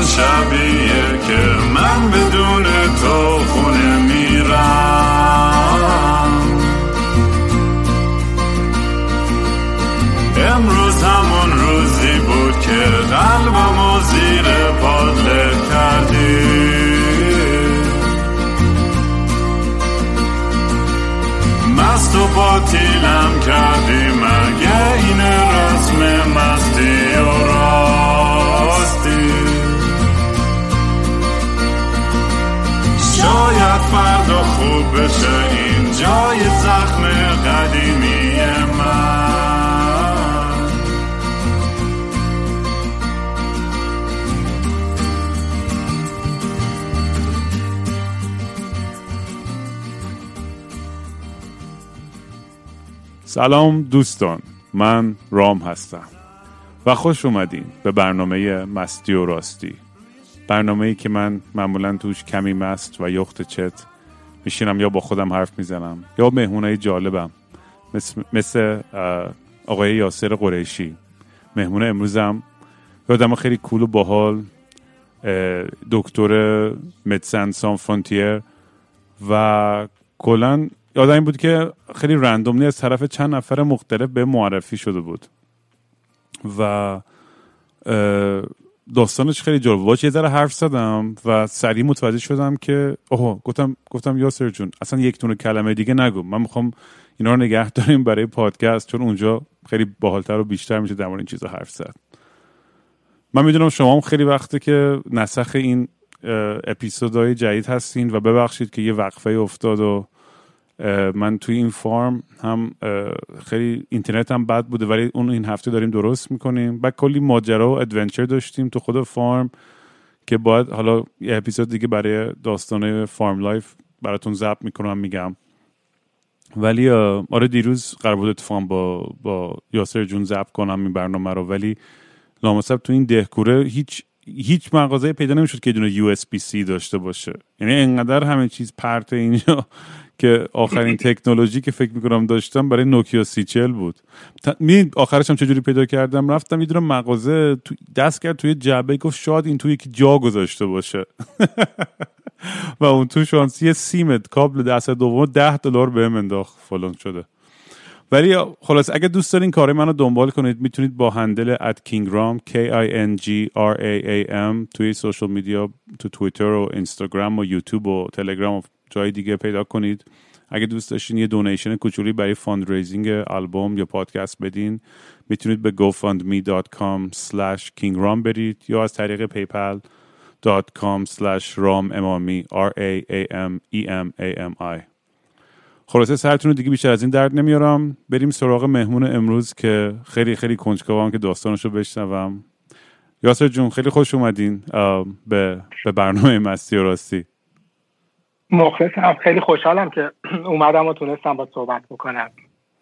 همون شبیه که من سلام دوستان من رام هستم و خوش اومدین به برنامه مستی و راستی. برنامه ای که من معمولا توش کمی مست و یخت چت میشینم یا با خودم حرف می‌زنم یا مهمونای جالبم. مثل, آقای یاسر قریشی. مهمون امروزم یادم خیلی کول و باحال دکتر مدسن سان فرانتیر و کلا یادم این بود که خیلی رندوملی از طرف چند نفر مختلف به معرفی شده بود. و داستانش خیلی جالب باش یه ذره حرف زدم و سریع متوجه شدم که اوه گفتم گفتم یاسر جون اصلا یک تونه کلمه دیگه نگو. من می‌خوام اینا رو نگه داریم برای پادکست چون اونجا خیلی باحالتر و بیشتر میشه در این چیزا حرف زد. من می‌دونم شما هم خیلی وقته که نسخ این اپیزودهای جدید هستین و ببخشید که یه وقفه افتاد و من توی این farm هم خیلی اینترنت هم بد بوده ولی اون این هفته داریم درست می‌کنیم. بعد کلی ماجرا و adventure داشتیم تو خود farm که باید حالا یه اپیزود دیگه برای داستانه farm life براتون ضبط می‌کنم میگم. ولی آره دیروز قرار بود اتفاقا با با یاسر جون ضبط کنم این برنامه رو ولی لامصب تو این دهکوره هیچ هیچ مغازه پیدا نمی‌شد که دونه یو اس بی سی داشته باشه. یعنی انقدر همه چیز پرت اینجا که آخرین تکنولوژی که فکر می‌کنم داشتم برای نوکیا سی چل بود می آخرش هم چجوری پیدا کردم؟ رفتم می‌دونم مغازه دست کرد توی جعبه گفت شاید این توی یکی جا گذاشته باشه. و اون تو شانسی سیمت کابل دست دوم ده دلار بهم انداخت فلان شده. ولی خلاص اگه دوست دارین کار منو دنبال کنید می‌تونید با handle at کینگرام K I N G R A A M توی social media تو توییتر و اینستاگرام و یوتیوب و تلگرام و جای دیگه پیدا کنید. اگه دوست داشتین یه donation کوچولی برای fundraising آلبوم یا پادکست بدین می‌تونید به gofundme.com slash kingram برید یا از طریق PayPal .com slash امامی r a a m e m a m i. خلاصه سرتون رو دیگه بیشتر از این درد نمیارم. بریم سراغ مهمون امروز که خیلی خیلی کنجکاوم که داستانش رو بشنوم. یاسر جون خیلی خوش اومدین به, به برنامه مستی و راستی. مخلصم. خیلی خوشحالم که اومدم و تونستم باهات صحبت بکنم.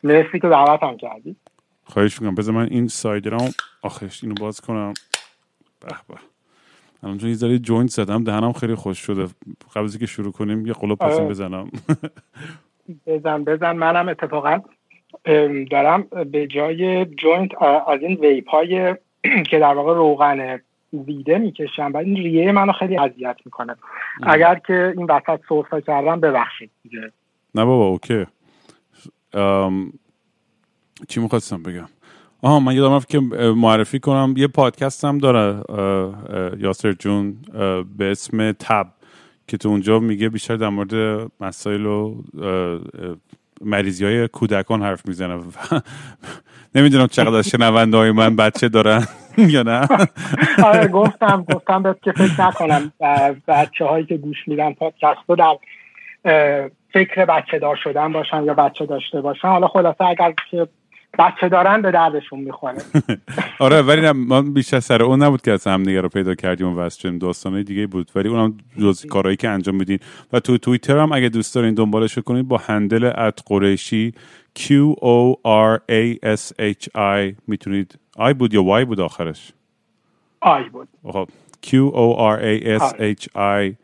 مرسی که دعوتم کردی. خواهش می‌کنم. بذار من این cider م آخش اینو باز کنم. به به. الان چون یه joint زدم دهنم خیلی خوش شده. قبل که شروع کنیم یه قلپ پاسیم آره. بزنم. بزن بزن. منم اتفاقا دارم به جای joint از این vape های که در واقع روغن weed ه می‌کشم و این ریه منو خیلی اذیت می‌کنه. اگر که این وسط سرفه کردم ببخشید دیگه. نه بابا okay. چی می‌خواستم بگم؟ آها من یادم رفت که معرفی کنم. یه پادکست هم داره یاسر جون به اسم تب که تو اونجا میگه بیشتر در مورد مسائل و مریضی های کودکان حرف می‌زنه. نمی‌دونم چقدر شنونده های من بچه دارن. یا نه؟ آره گفتم گفتم بهت که فکر نکنم بچه هایی که گوش میدن پادکست رو در فکر بچه دار شدن باشن یا بچه داشته باشن. حالا خلاصه اگر که بچه دارن به دردشون می‌خوره. آره ولی نه من بیشتر سر اون نبود که از هم دیگه رو پیدا کردیم و واسه شدیم. داستانهای دیگه بود. ولی اونم جز کارهایی که انجام میدین. و تو توییتر هم اگه دوست دارین دنبالش کنید با هندل ات قریشی Q O R A S H I می‌تونید آی بود یا Y بود آخرش؟ آی بود. خب Q O R A S H I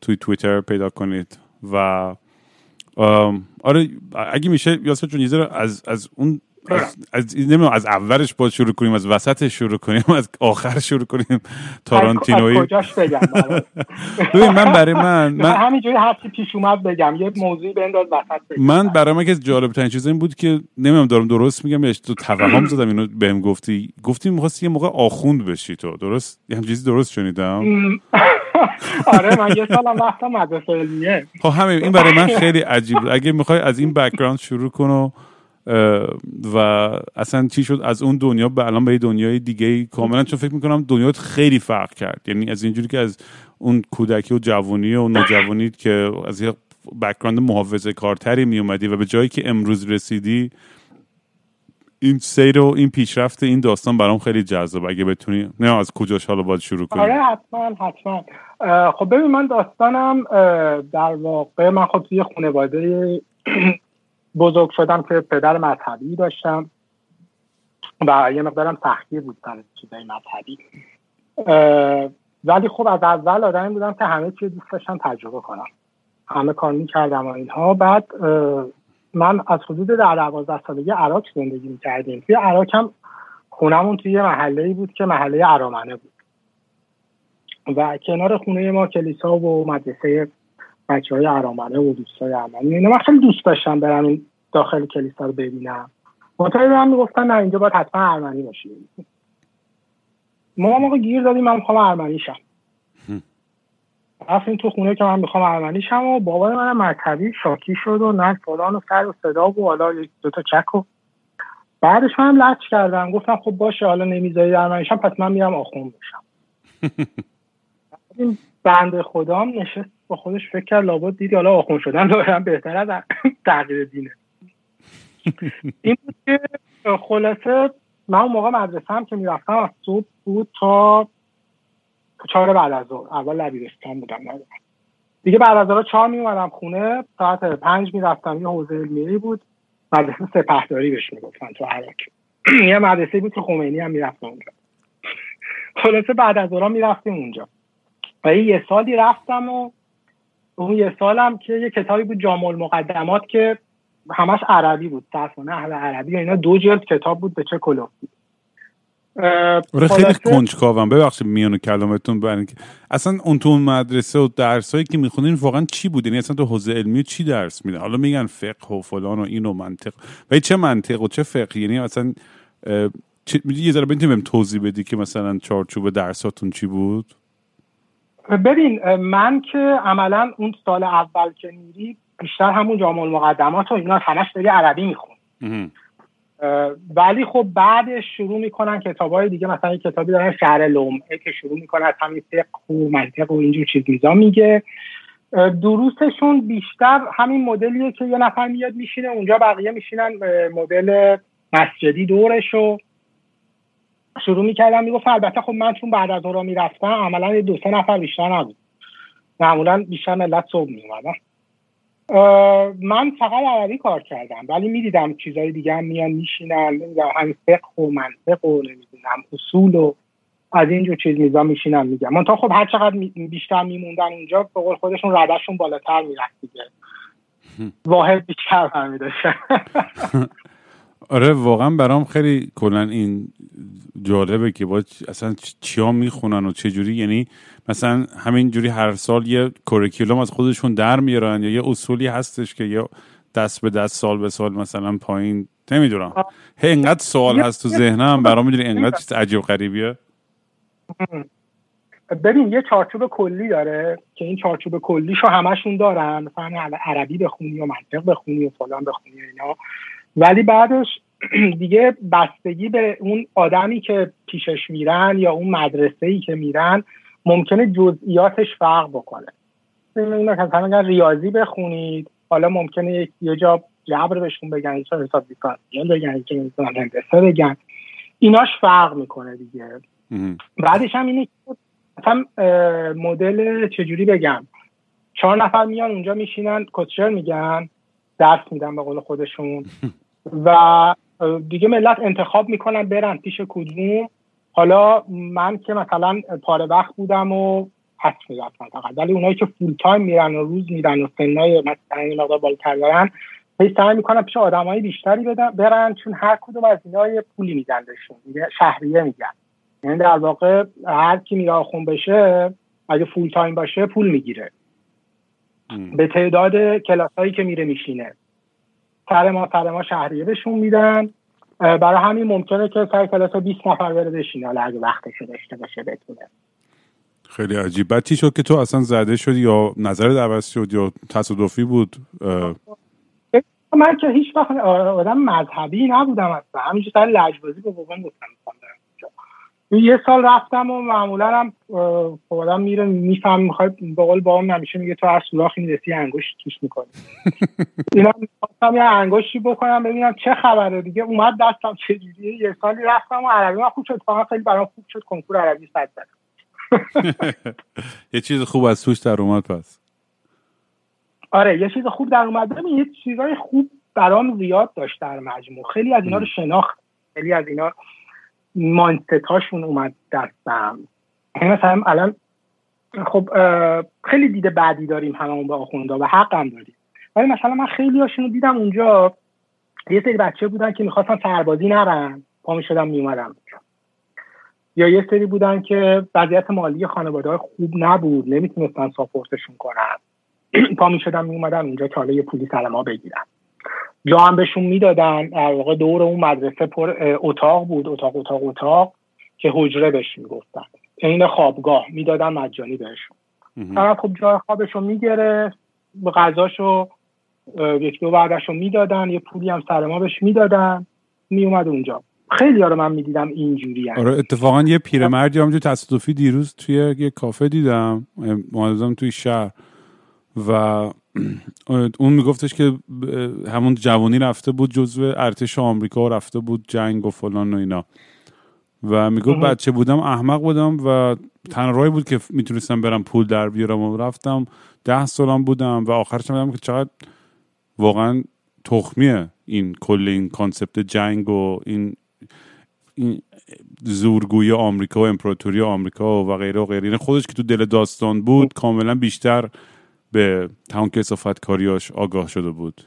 توی توییتر پیدا کنید و آره اگه میشه یاسر جون از از اون از, از نمی‌دونم از اولش با شروع کنیم از وسطش شروع کنیم از آخر شروع کنیم. تارانتینوی از کجاش بگم؟ ببین من برای من من همینجوری هرچی پیش اومد بگم. یه موضوعی بنداز وسط بگم. من برای من که جالب ترین چیز این بود که نمی‌دونم دارم درست میگم یا تو توهم زدم اینو بهم گفتی. گفتی می‌خواستی یه موقع آخوند بشی تو. درست؟ یه همچین چیزی درست شنیدم؟ آره من یه سالم وقتا مدرسه علمیه. خب همین. این برای من خیلی عجیب بود. اگه می‌خوای از این background شروع کن و اصلا چی شد؟ از اون دنیا به الان به دنیای دیگه کاملا چون فکر می‌کنم دنیا خیلی فرق کرد. یعنی از اینجوری که از اون کودکی و جوانی و نوجوانی که از یه background محافظه کارتری می اومدی و به جایی که امروز رسیدی این سیر و این پیشرفت این داستان برام خیلی جذاب. اگه بتونی نه از کجاش حالا باید شروع کنی آره حتما حتما. خب ببین من داستانم در واقع من خب توی خانواده بزرگ شدم که پدر مذهبی داشتم و یه مقدارم تحقیر بود سر چیزای مذهبی. ولی خب از اول آدمی بودم که همه چیز دوست داشتم تجربه کنم. همه کار می‌کردم و اینها. بعد من از حدود در دوازده سالگی عراق زندگی می‌کردیم. توی عراق هم خونمون توی محله بود که محله ارامنه بود. و کنار خونه ما کلیسا و مدرسه بچه های ارامنه و دوستای ارمنی اینا من خیلی دوست داشتم برم این داخل کلیسا رو ببینم. منتها هم می‌گفتن نه اینجا باید حتما ارمنی باشی ما موقع گیر دادیم من می‌خوام ارمنی شم. رفتیم تو خونه که من می‌خوام ارمنی شم و بابای من مذهبی شاکی شد و نه فلان و سر و صدا و حالا دو تا چک و بعدش من لچ کردم. گفتم خب باشه حالا نمی‌ذاری ارمنی شم پس من میرم آخون بشم. این بنده خدام نشست. با خودش فکر کرد لابد دیدی حالا آخون شدن دارم بهتر از تغییر دینه. این بود که خلاصه من اون موقع مدرسه هم که می‌رفتم از صبح بود تا چهار بعد از ظهر. اول لبیرستان بودم. دیگه بعد از ظهر چهار میومدم خونه. ساعت پنج می‌رفتم. یه حوزه علمیه بود. مدرسه سپهداری بهش می‌گفتن تو عراق یه مدرسه بود که خمینی هم می‌رفت اونجا. خلاصه بعد از ظهر می‌رفتیم اونجا. و یه سالی رفتم و اون یه سالم که یه کتابی بود جامع المقدمات که همش عربی بود. صرفانه اهل عربی اینا دو جلد کتاب بود به چه کلوفی آره خیلی کنجکاوم. ببخشید میانو کلامتون که اصلا اون تو مدرسه و درسایی که می‌خونین واقعا چی بود؟ یعنی اصلا تو حوزه علمی چی درس میده؟ حالا میگن فقه و فلان و این و منطق. و چه منطق و چه فقه؟ یعنی اصلا یه ذره بهم توضیح بدی که مثلا چارچوب درساتون چی بود؟ ببین من که عملا اون سال اول که میری بیشتر همون جامع المقدمات و اینا همش داری عربی میخون ولی خب بعدش شروع می‌کنن کتاب های دیگه مثلا کتابی دارن شهر لومعه که شروع می‌کنن از همین فقه و منطق و اینجور چیز میزا میگه. دروسشون بیشتر همین مدلیه که یه نفر میاد میشینه اونجا بقیه میشینن مدل مسجدی دورش و شروع می‌کردم می‌گفت البته خب من چون بعد از اون می‌رفتم عملا دو سه نفر بیشتر نبود. معمولا بیشتر ملت صبح میومدن من فقط عربی کار کردم ولی می‌دیدم چیزهای دیگه هم میان میشینن نمی‌دونم همین فقه و منطق و نمی‌دونم اصول و از اینجور چیز میزا میشینن میگم. من تا خب هر چقدر بیشتر میموندن اونجا به قول خودشون ردشون بالاتر می‌رفت دیگه. واحد بیشتر برمیداشتن. آره واقعا برام خیلی کلا این جالبه که با اصلا چیا می‌خونن و چه جوری. یعنی مثلا همین جوری هر سال یه کوریکولوم از خودشون در میارن یا یه اصولی هستش که یه دست به دست سال به سال مثلا پایین. نمی‌دونم. هی انقدر سوال هست تو ذهنم. برام می‌دونی انقدر چیز عجیب غریبیه. ببین یه چارچوب کلی داره که این چارچوب کلیشو همشون دارن. مثلا عربی بخونی و منطق بخونی و فلان بخونی و اینا. ولی بعدش دیگه بستگی به اون آدمی که پیشش میرن یا اون مدرسه ای که میرن ممکنه جزئیاتش فرق بکنه. مثلا ریاضی بخونید حالا ممکنه یه جا جبر بهشون بگن یه حساب دیفرانسیل بگن که هندسه بگن. ایناش فرق می‌کنه دیگه. بعدش هم اینه مثلا مدل چجوری بگم؟ چهار نفر میان اونجا میشینن کچر میگن. درس میدن به قول خودشون. و دیگه ملت انتخاب می‌کنن برن پیش کدوم. حالا من که مثلا پاره وقت بودم و پس می‌رفتم فقط. ولی اونایی که فول تایم میرن و روز میرن و سنای مثلا این مقدار بالاتر دارن هی سعی می‌کنن پیش آدمای بیشتری بدن برن چون هر کدوم از اینا یه پولی میدن بهشون. شهریه میگن. یعنی در واقع هر کی میره آخون بشه اگه فول تایم باشه پول می‌گیره. به تعداد کلاس هایی که میره میشینه. سر ما سر ما شهریه بهشون میدن. برای همین ممکنه که سر کلاس 20 نفر بره بشینه. حالا اگه وقتش داشته باشه بتونه. خیلی عجیب. بعد چی شد که تو اصلا زده شد یا نظر عوض شد یا تصادفی بود؟ من که هیچ وقت آدم مذهبی نبودم اصلا. همینجور سر لجبازی به بابام گفتم یه سال رفتم و معمولا هم خب آدم میره میفهم می‌خواد به قول بابام نمیشه میگه تو هر سوراخی می‌رسی انگشت توش می‌کنی. اینا می‌خواستم یه انگشتی بکنم ببینم چه خبره دیگه. اومد دستم چجوریه. یه سالی رفتم و عربی من خوب شد. فقط خیلی برام خوب شد. کنکور عربی صد یه چیز خوب از توش در اومد پس. آره یه چیز خوب در اومد. ببین یه چیزای خوب برام زیاد داشت در مجموع. خیلی از اینا رو شناخت. خیلی از اینا ماینستتاشون اومد دستم. یعنی مثلا الان خب خیلی دیده بعدی داریم هممون به آخوندا و حقم داریم. ولی مثلا من خیلی هاشون رو دیدم اونجا یه سری بچه بودن که می‌خواستن سربازی نرن پا می‌شدم میومدم یا یه سری بودن که وضعیت مالی خانواده های خوب نبود نمی‌تونستن ساپورتشون کنن. پا می‌شدم میومدم اینجا که حالا یه پولی سر ما بگیرم جا هم بهشون می‌دادن در واقع دور اون مدرسه پر اتاق بود اتاق اتاق اتاق که حجره بهش می‌گفتن. عین خوابگاه می‌دادن مجانی بهشون. طرف خب جای خوابشو می‌گرفت به غذاشو یک دو بعدشو می‌دادن یه پولی هم سر ما بهش می‌دادن میومد اونجا. خیلی رو من می‌دیدم اینجوری آره اتفاقا یه پیرمردی همونجور تصادفی دیروز توی یه کافه دیدم معظم توی شهر. و اون میگفتش که همون جوانی رفته بود جزو ارتش آمریکا و رفته بود جنگ و فلان و اینا. و می‌گفت بچه بودم احمق بودم و تنها بود که می‌تونستم برم پول در بیارم و رفتم. ده سالم بودم و آخرش هم که چقدر واقعا تخمیه این کل این کانسپت جنگ و این این زورگوی آمریکا و امپراتوری آمریکا و غیره و غیره. یعنی خودش که تو دل داستان بود کاملا بیشتر به تمام کسافت کاریاش آگاه شده بود.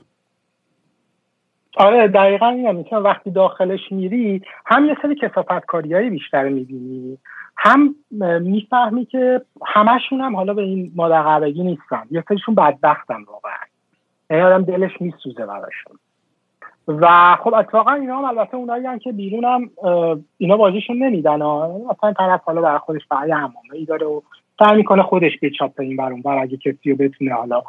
آره دقیقا این می‌تونم وقتی داخلش میری هم یه سری کسافت کاریایی بیشتر می‌بینی هم می‌فهمی که همشون هم حالا به این مادر نیستن. یه سریشون بدبختن واقعا. یعنی آدم دلش میسوزه براشون. و خب اتفاقا اینا هم البته اونایی هم که بیرون هم اینا بازیشون نمیدن مثلا طرف حالا برای خودش برای همامه ای داره و سعی می‌کنه خودش بچاپه این برون بر اگه کسی رو بتونه حالا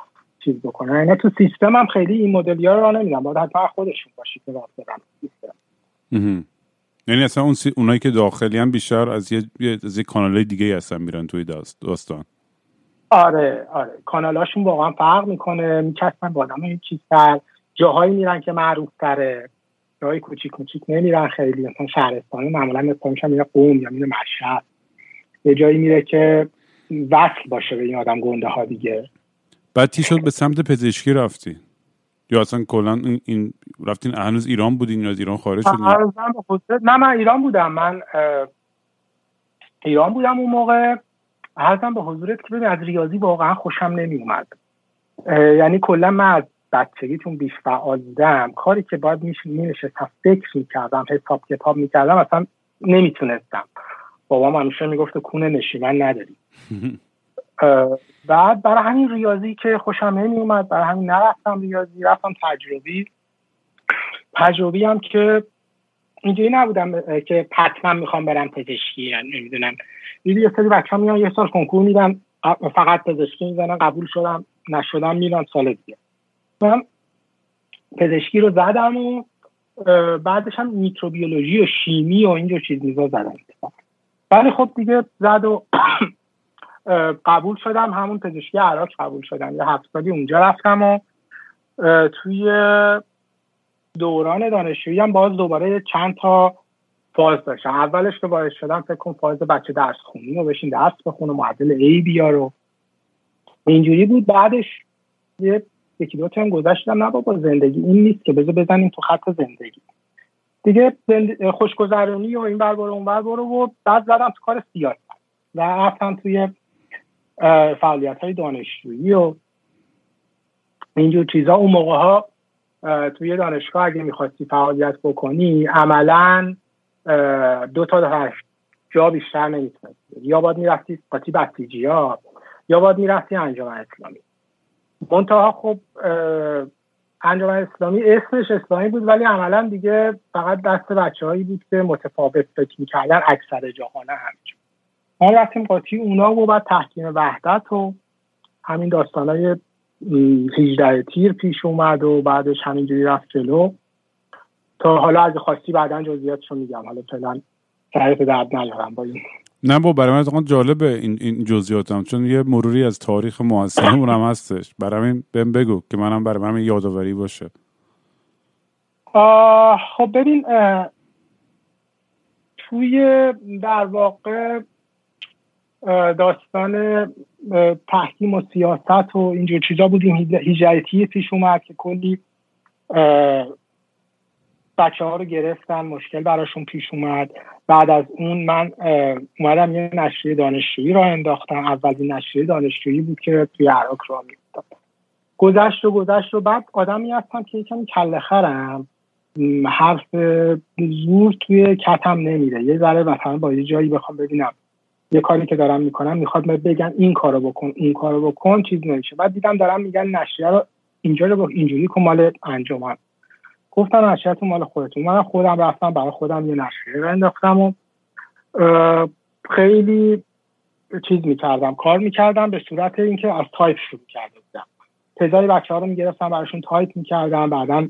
چیز بکنه. اینا تو سیستم هم خیلی این مدلی ها رو نمیدن باید حتما خودشون باشی که راه برن سیستم یعنی اصلا اون سی... اونایی که داخلی هم بیشتر از یه, از یه کانال دیگه هستن میرن توی داستان. آره آره. کانالاشون واقعا فرق می‌کنه. میکسن با آدم این چیزتر. جاهایی میرن که معروف تره جاهای کوچیک کوچیک نمیرن خیلی. مثلا شهرستانی معمولا مثلا میره قوم یا میره مشهد. یه جایی میره که وصل باشه به این آدم گنده ها دیگه. بعد تی شد؟ به سمت پزشکی رفتی. یا اصلا کلا این, رفتین هنوز ایران بودین یا از ایران خارج شدین؟ نه من ایران بودم. من ایران بودم اون موقع. هرزم به حضورت که ببین از ریاضی واقعا خوشم نمی اومد یعنی کلا من از بچگیتون بیش فعال بودم کاری که باید می نشستم فکر می‌کردم حساب کتاب می‌کردم اصلا نمی‌تونستم. بابام همیشه می‌گفت کونه نشیمن نداری. بعد برای همین ریاضی که خوشم نمی اومد برای همین نرفتم ریاضی رفتم تجربی. تجربی هم که اینجوری نبودم که حتما می‌خوام برم پزشکی یعنی نمی‌دونم. دیدی یه سری بچه میان یه سال کنکور میدن فقط پزشکی می‌زنن قبول شدم نشدم میرم سال دیگه. من پزشکی رو زدم و بعدش هم میکروبیولوژی و شیمی و اینجور چیز میزا زدم. ولی خب دیگه زد و قبول شدم. همون پزشکی عراق قبول شدم. یه هفت سالی اونجا رفتم و توی دوران دانشجویی هم باز دوباره چند تا فاز داشتم. اولش که باعث شدم فکر کن فاز بچه درس خونی رو بشین درس بخونه معدل ای بیار و اینجوری بود. بعدش یه یکی دو ترم گذشتم. نه بابا زندگی این نیست که بذار بزنیم تو خط زندگی. دیگه خوشگذرانی و این بر برو اون بر برو و بعد زدم تو کار سیاست و رفتم توی فعالیت های دانشجویی و اینجور چیزا. اون موقع ها توی دانشگاه اگه می‌خواستی فعالیت بکنی عملا دو تا جا بیشتر نمی‌تونستی. یا باید می‌رفتی قاطی بسیجی ها یا باید می‌رفتی انجام اسلامی. منتها خب انجام اسلامی اسمش اسلامی بود ولی عملا دیگه فقط دست بچه هایی بود که متفاوت فکر می‌کردن اکثر جهانه همینجور ما رفتیم قاطی اونا و بعد تحکیم وحدت و همین داستان های 18 تیر پیش اومد و بعدش همینجوری رفت جلو. تا حالا از خواستی بعدا جزئیاتشو میگم. حالا فعلا تعریف درد ندارم با این. نه با برای من جالبه این این جزئیات هم چون یه مروری از تاریخ معاصرمون هم هستش. برای این بهم بگو که منم برای من یادآوری باشه. خب ببین توی در واقع داستان تحکیم و سیاست و اینجور چیزا بودیم. هیجایتی پیش اومد که کلی بچه ها رو گرفتن مشکل براشون پیش اومد. بعد از اون من اومدم یه نشریه دانشجویی را انداختم. اولین نشریه دانشجویی بود که توی عراق را میفتاد گذشت و گذشت و بعد آدمی هستم که یکم کله خرم. حرف زور توی کتم نمیره. یه ذره مثلا با یه جایی بخوام ببینم یه کاری که دارم می‌کنم می‌خواد بگن این کارو بکن اون کارو بکن چیز نمیشه. بعد دیدم دارم میگن نشریه رو اینجا رو اینجوری که مال انجمن. گفتن نشریتون مال خودتون. من خودم رفتم برای خودم یه نشریه انداختم و خیلی چیز می‌کردم کار می‌کردم به صورت اینکه از تایپ شروع کرده بودم. تزای بچه ها رو می‌گرفتم براشون تایپ می‌کردم بعدا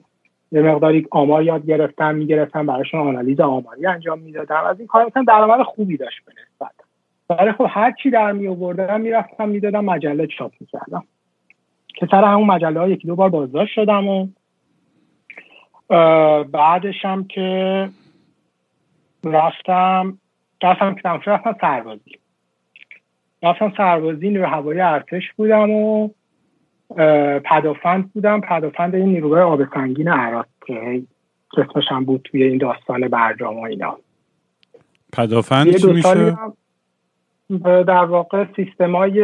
یه مقداری آمار یاد گرفتم می‌گرفتم براشون آنالیز آماری انجام می‌دادم. از این کار مثلا درآمد خوبی داشت به نسبت. ولی خب هر چی در می آوردم می‌رفتم می‌دادم مجله چاپ می‌کردم. که سر همون مجله ها یکی دو بار بازداشت شدم و بعدش هم که رفتم رفتم که رفتم سربازی. رفتم سربازی نیروی هوایی ارتش بودم و پدافند بودم. پدافند این نیروهای آب سنگین عراق که اسمش هم بود توی این داستان برجام و اینا. پدافند چی میشه؟ در واقع سیستمای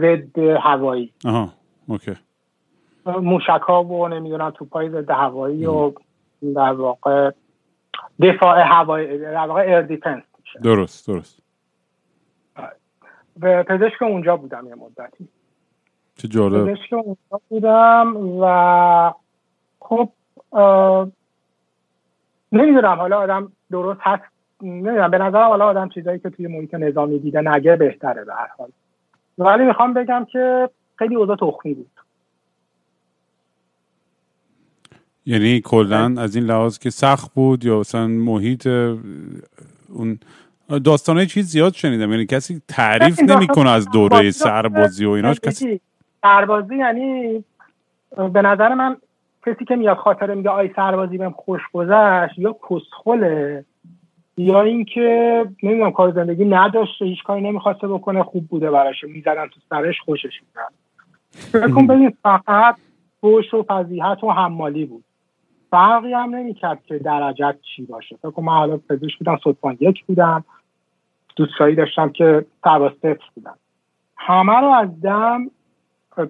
ضد هوایی. آها okay. موشک ها و نمی‌دونم توپای ضد هوایی و در واقع دفاع هوایی در واقع air defense میشه. درست درست. به پزشک اونجا بودم یه مدتی. چه جالب. پزشک اونجا بودم و خب نمی‌دونم حالا آدم درست هست نمی‌دونم. به نظرم حالا آدم چیزایی که توی محیط نظامی دیده نگه بهتره به هر حال. ولی می‌خوام بگم که خیلی اوضاع تخمی بود. یعنی کلا از این لحاظ که سخت بود یا مثلا محیط اون داستانه چیز زیاد شنیدم. یعنی کسی تعریف نمی‌کنه از دوره سربازی و ایناش کسی سربازی یعنی به نظر من کسی که میاد خاطره میگه آی سربازی بهم خوش گذشت یا کسخله یا اینکه نمی‌دونم کار زندگی نداشته هیچ کاری نمی‌خواسته بکنه خوب بوده براش. می‌زدن تو سرش خوشش فکر کن ببین فقط فوش و فضیحت و حمالی بود. فرقی هم نمی‌کرد که درجت چی باشه. فکر من حالا پزشک بودم صدفان یک بودم. دوستایی داشتم که سرباز بودم همه رو از دم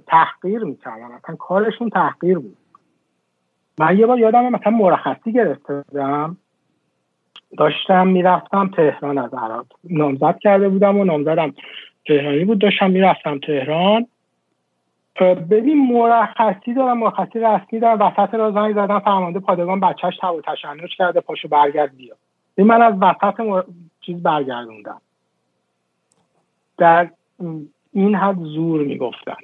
تحقیر می‌کردن. مثلا کارشون تحقیر بود. من یه بار یادم مثلا مرخصی گرفته بودم. داشتم می‌رفتم تهران از عراق نامزد کرده بودم و نامزدم تهرانی بود. داشتم می‌رفتم تهران. ببین مرخصی دارم مرخصی رسمی دارم وسط را زنگ زدم فرمانده پادگان بچهش تب و تشنج کرده پاشو برگرد بیا. من از وسط مر... چیز برگردوندم. در این حد زور می‌گفتن.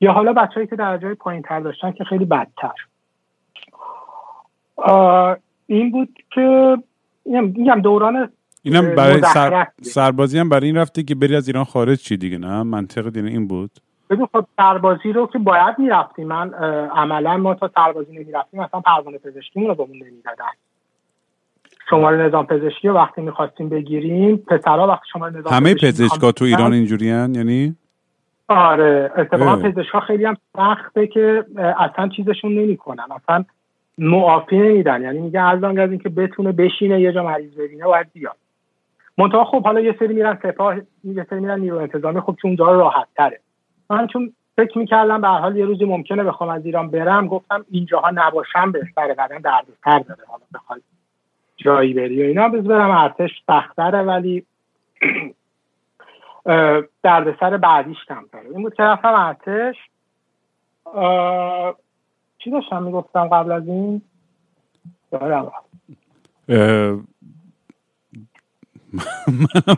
یا حالا بچههایی که درجه پایین تر داشتن که خیلی بدتر. این بود که میگم دوران اینم برای سر... سربازی هم برای این رفته که بری از ایران خارج چی دیگه نه؟ منطق دیگه این بود؟ ببین خب سربازی رو که باید می‌رفتیم من عملا ما تا سربازی نمی‌رفتیم مثلا پروانه پزشکی رو بهمون نمی‌دادن. شماره نظام پزشکی رو وقتی می‌خواستیم بگیریم پسرها وقتی شماره نظام همه پزشکا تو ایران اینجوری یعنی؟ آره اتفاقا پزشکا خیلی هم سخته که اصلا چیزشون نمی‌کنن اصلا معافی نمیدن. یعنی میگه از از اینکه بتونه بشینه یه جا مریض ببینه باید بیاد. منتها خب حالا یه سری میرن سپاه یه سری میرن نیرو انتظامی خب چون اونجا راحت تره من چون فکر می‌کردم به حال یه روزی ممکنه بخوام از ایران برم گفتم اینجاها نباشم بهتره بعدا دردسر داره. حالا بخوای جایی بری و اینا بز برم ارتش سختره ولی دردسر بعدیش کمتره این بود که رفتم ارتش. چی داشتم می‌گفتم قبل از این؟ دارم.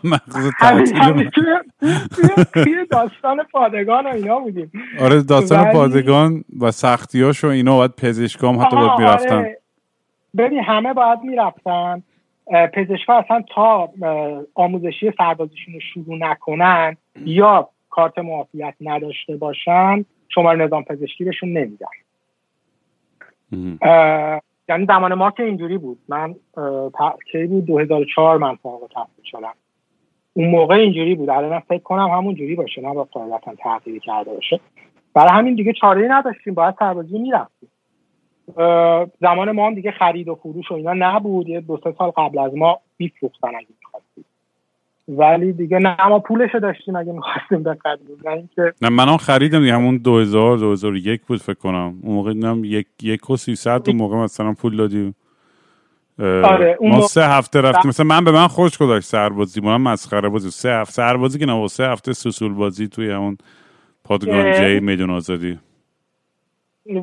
مغز توی داستان پادگان و اینا بودیم. آره داستان پادگان و سختیاش و اینا باید پزشکام حتی باید می‌رفتن. آره. ببین همه باید می‌رفتن. پزشکا اصلا تا آموزشی سربازیشون رو شروع نکنن یا کارت معافیت نداشته باشن شماره نظام پزشکی بهشون نمیدن. یعنی زمان ما که اینجوری بود. من کی بود؟ 2004 من فارغ التحصیل شدم. اون موقع اینجوری بود. الان فکر کنم همون جوری باشه. نه با قاعدتا تغییر کرده باشه. برای همین دیگه چاره نداشتیم. باید سربازی می‌رفتیم. زمان ما هم دیگه خرید و فروش و اینا نبود. یه دو سه سال قبل از ما میفروختن اگه می‌خواستیم ولی دیگه نه ما پولشو داشتیم اگه می‌خواستیم بخریم نه اینکه نه من هم خریدم دیگه همون 2000 2001 بود فکر کنم. اون موقع یک یک و 300 اون موقع مثلا پول دادیم. آره، اون ما سه هفته رفتیم. مثلا من به من خوش گذاشت سربازی هم مسخره بازی. سه هفته سربازی که نه سه هفته سوسول بازی توی همون پادگان. جی میدون آزادی.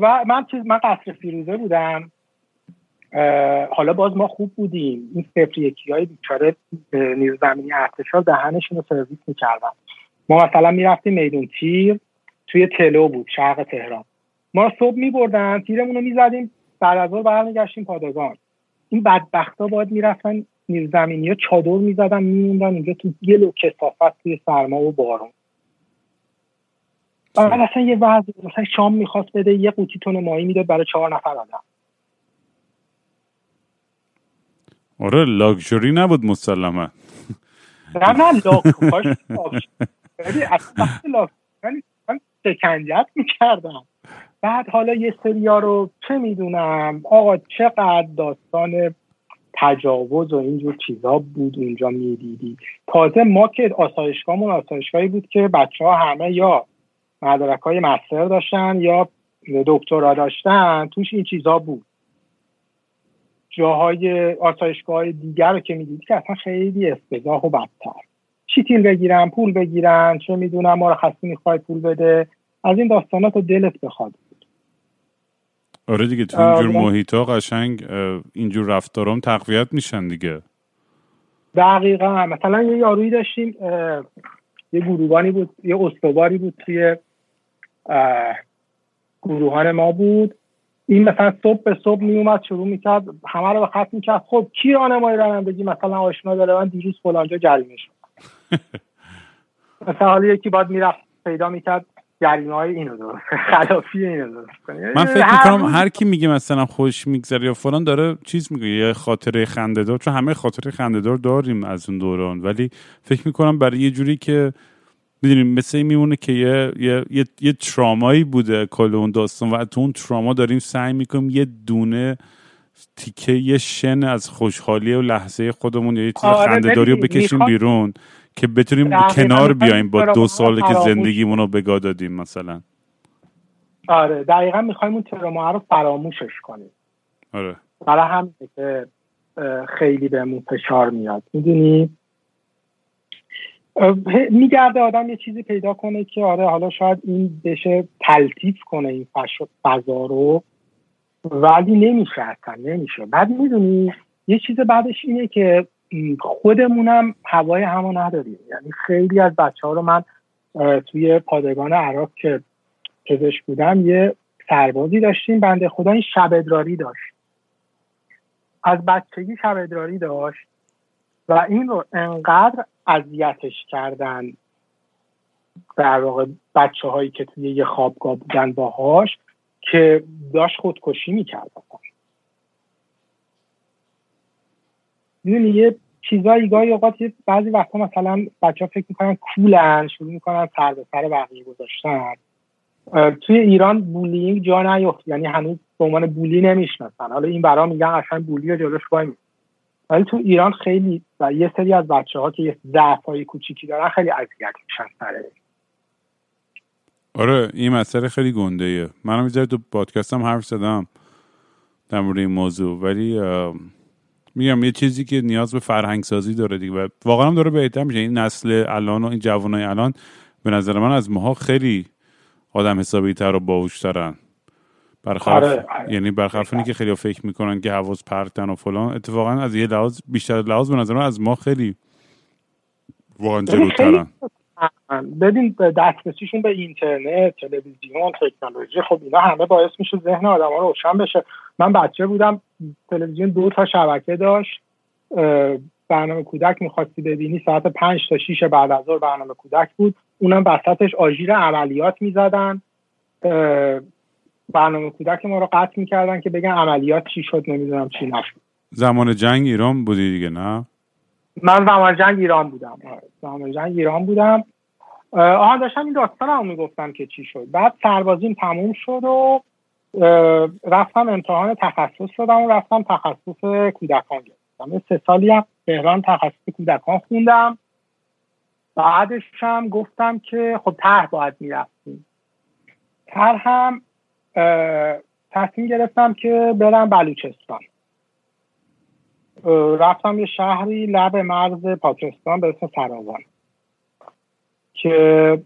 و من چیز من قصر فیروزه بودم. حالا باز ما خوب بودیم. این صفر یکی های بیچاره اه، نیرو زمینی ارتشا دهنشون رو سرویس می‌کردن. ما مثلا می‌رفتیم میدون تیر توی تلو بود شرق تهران. ما صبح میبردن تیرمون رو می‌زدیم بعد از ظهر برمیگشتیم پادگان. این بدبختا باید می‌رفتن نیرو زمینی ها چادر می‌زدن میموندن اینجا تو گل و کسافت توی سرما و بارون. بعد اصلا یه وضع مثلا شام می‌خواست بده یه قوطی تون ماهی می‌داد برای چهار نفر آدم. آره لاکچوری نبود مسلما نه نه لاکوهاش ولی اصلا وقتی لاک من شکنجت می‌کردم. بعد حالا یه سریا رو چه می‌دونم؟ آقا چقدر داستان تجاوز و اینجور چیزا بود اونجا می‌دیدی؟ تازه ما که آسایشگاهمون آسایشگاهی بود که بچه ها همه یا مدرک های مستر داشتن یا دکترا داشتن توش این چیزا بود. جاهای آسایشگاه های دیگر رو که می‌دید که اصلا خیلی افتضاح و بدتر. چیتیل بگیرن پول بگیرن چه می‌دونم مرخصی می‌خوای پول بده. از این داستانات دلت بخواد. آره دیگه تو اینجور بودن. محیطا قشنگ اینجور رفتارام تقویت میشن دیگه. دقیقا. مثلا یه یارویی داشتیم یه گروهانی بود یه استواری بود توی گروهان ما بود. این مثلا صبح به صبح میومد شروع می‌کرد همه رو به خط می‌کرد. خب کی راهنمایی رانندگی؟ مثلا آشنا داره من دیروز فلانجا جریمه شد مثلا حالا یکی باید می‌رفت پیدا می‌کرد جریمه های اینو درست خلافی اینو درست کنه. من فکر می‌کنم هر کی میگه مثلا خوش میگذره یا فلان داره چیز میگه یه خاطره خندهدار چون همه خاطره خندهدار داریم از اون دوران. ولی فکر می‌کنم برای یه جوری که می‌دونیم مثل این میمونه که یه یه یه, یه ترامایی بوده کل اون داستان و تو اون تراما داریم سعی می‌کنیم یه دونه تیکه یه شن از خوشحالی و لحظه خودمون یا یه چیز آره، خندهداری رو بکشیم بیرون که بتونیم کنار بیایم با دو ساله که زندگیمون رو بگاه دادیم مثلا. آره دقیقا می‌خوایم اون تروما رو فراموشش کنیم. آره. برای همینه که خیلی بهمون فشار میاد. می‌دونی؟ میگرده آدم یه چیزی پیدا کنه که آره حالا شاید این بشه تلطیف کنه این فضا رو. ولی نمیشه اصلا نمیشه. بعد می‌دونی یه چیز بعدش اینه که خودمونم هوای همو نداریم. یعنی خیلی از بچه ها رو من توی پادگان عراق که پزشک بودم یه سربازی داشتیم. بنده خدا این شب ادراری داشت. از بچگی شب ادراری داشت. و این رو انقدر اذیتش کردن در واقع بچه هایی که توی یه خوابگاه بودن باهاش که داشت خودکشی می‌کرد. می‌دونی یه چیزایی گاهی اوقات یه بعضی وقتا مثلا بچه ها فکر می‌کنن کولن شروع می‌کنن سر به سر بقیه گذاشتن. توی ایران بولینگ جا نیفت یعنی هنوز به عنوان بولی نمی‌شناسن. حالا این برا میگن قشنگ بولی رو جلوش وای. ولی تو ایران خیلی و یه سری از بچه ها که یه ضعف های کوچیکی دارن خیلی اذیت میشن سر آره این مسئله خیلی گنده ایه منم می‌ذاره تو پادکستم حرف زدم در مورد این موضوع ولی میگم یه چیزی که نیاز به فرهنگ سازی داره دیگه و واقعا داره بهتر میشه. این نسل الان و این جوانای الان به نظر من از ماها خیلی آدم حسابی تر و باهوشترن. برخلاف آره، آره. یعنی برخلاف اینی که خیلی فکر می‌کنن که حواس پرتن و فلان اتفاقا از یه لحاظ بیشتر لحاظ به نظر من از ما خیلی واقعا جلوترن. ببین دسترسیشون به اینترنت تلویزیون تکنولوژی خب اینا همه باعث میشه ذهن آدم ها روشن بشه. من بچه بودم تلویزیون دو تا شبکه داشت. برنامه کودک می‌خواستی ببینی ساعت پنج تا شیش بعد از ظهر برنامه کودک بود. اونم وسطش آژیر عملیات می‌زدن. برنامه کودک ما رو قطع می‌کردن که بگن عملیات چی شد نمی‌دونم چی نشد. زمان جنگ ایران بودی دیگه نه؟ من زمان جنگ ایران بودم آره، زمان جنگ ایران بودم. آها داشتم این داستان هم می‌گفتم که چی شد. بعد سربازیم تموم شد و رفتم امتحان تخصص شدم و رفتم تخصص کودکان گرفتم. سه سالی هم تهران تخصص کودکان خوندم. بعدش هم گفتم که خب ته باید می‌رفتیم. تر هم تصمیم گرفتم که برم بلوچستان. رفتم یه شهری لب مرز پاکستان به اسم سراوان که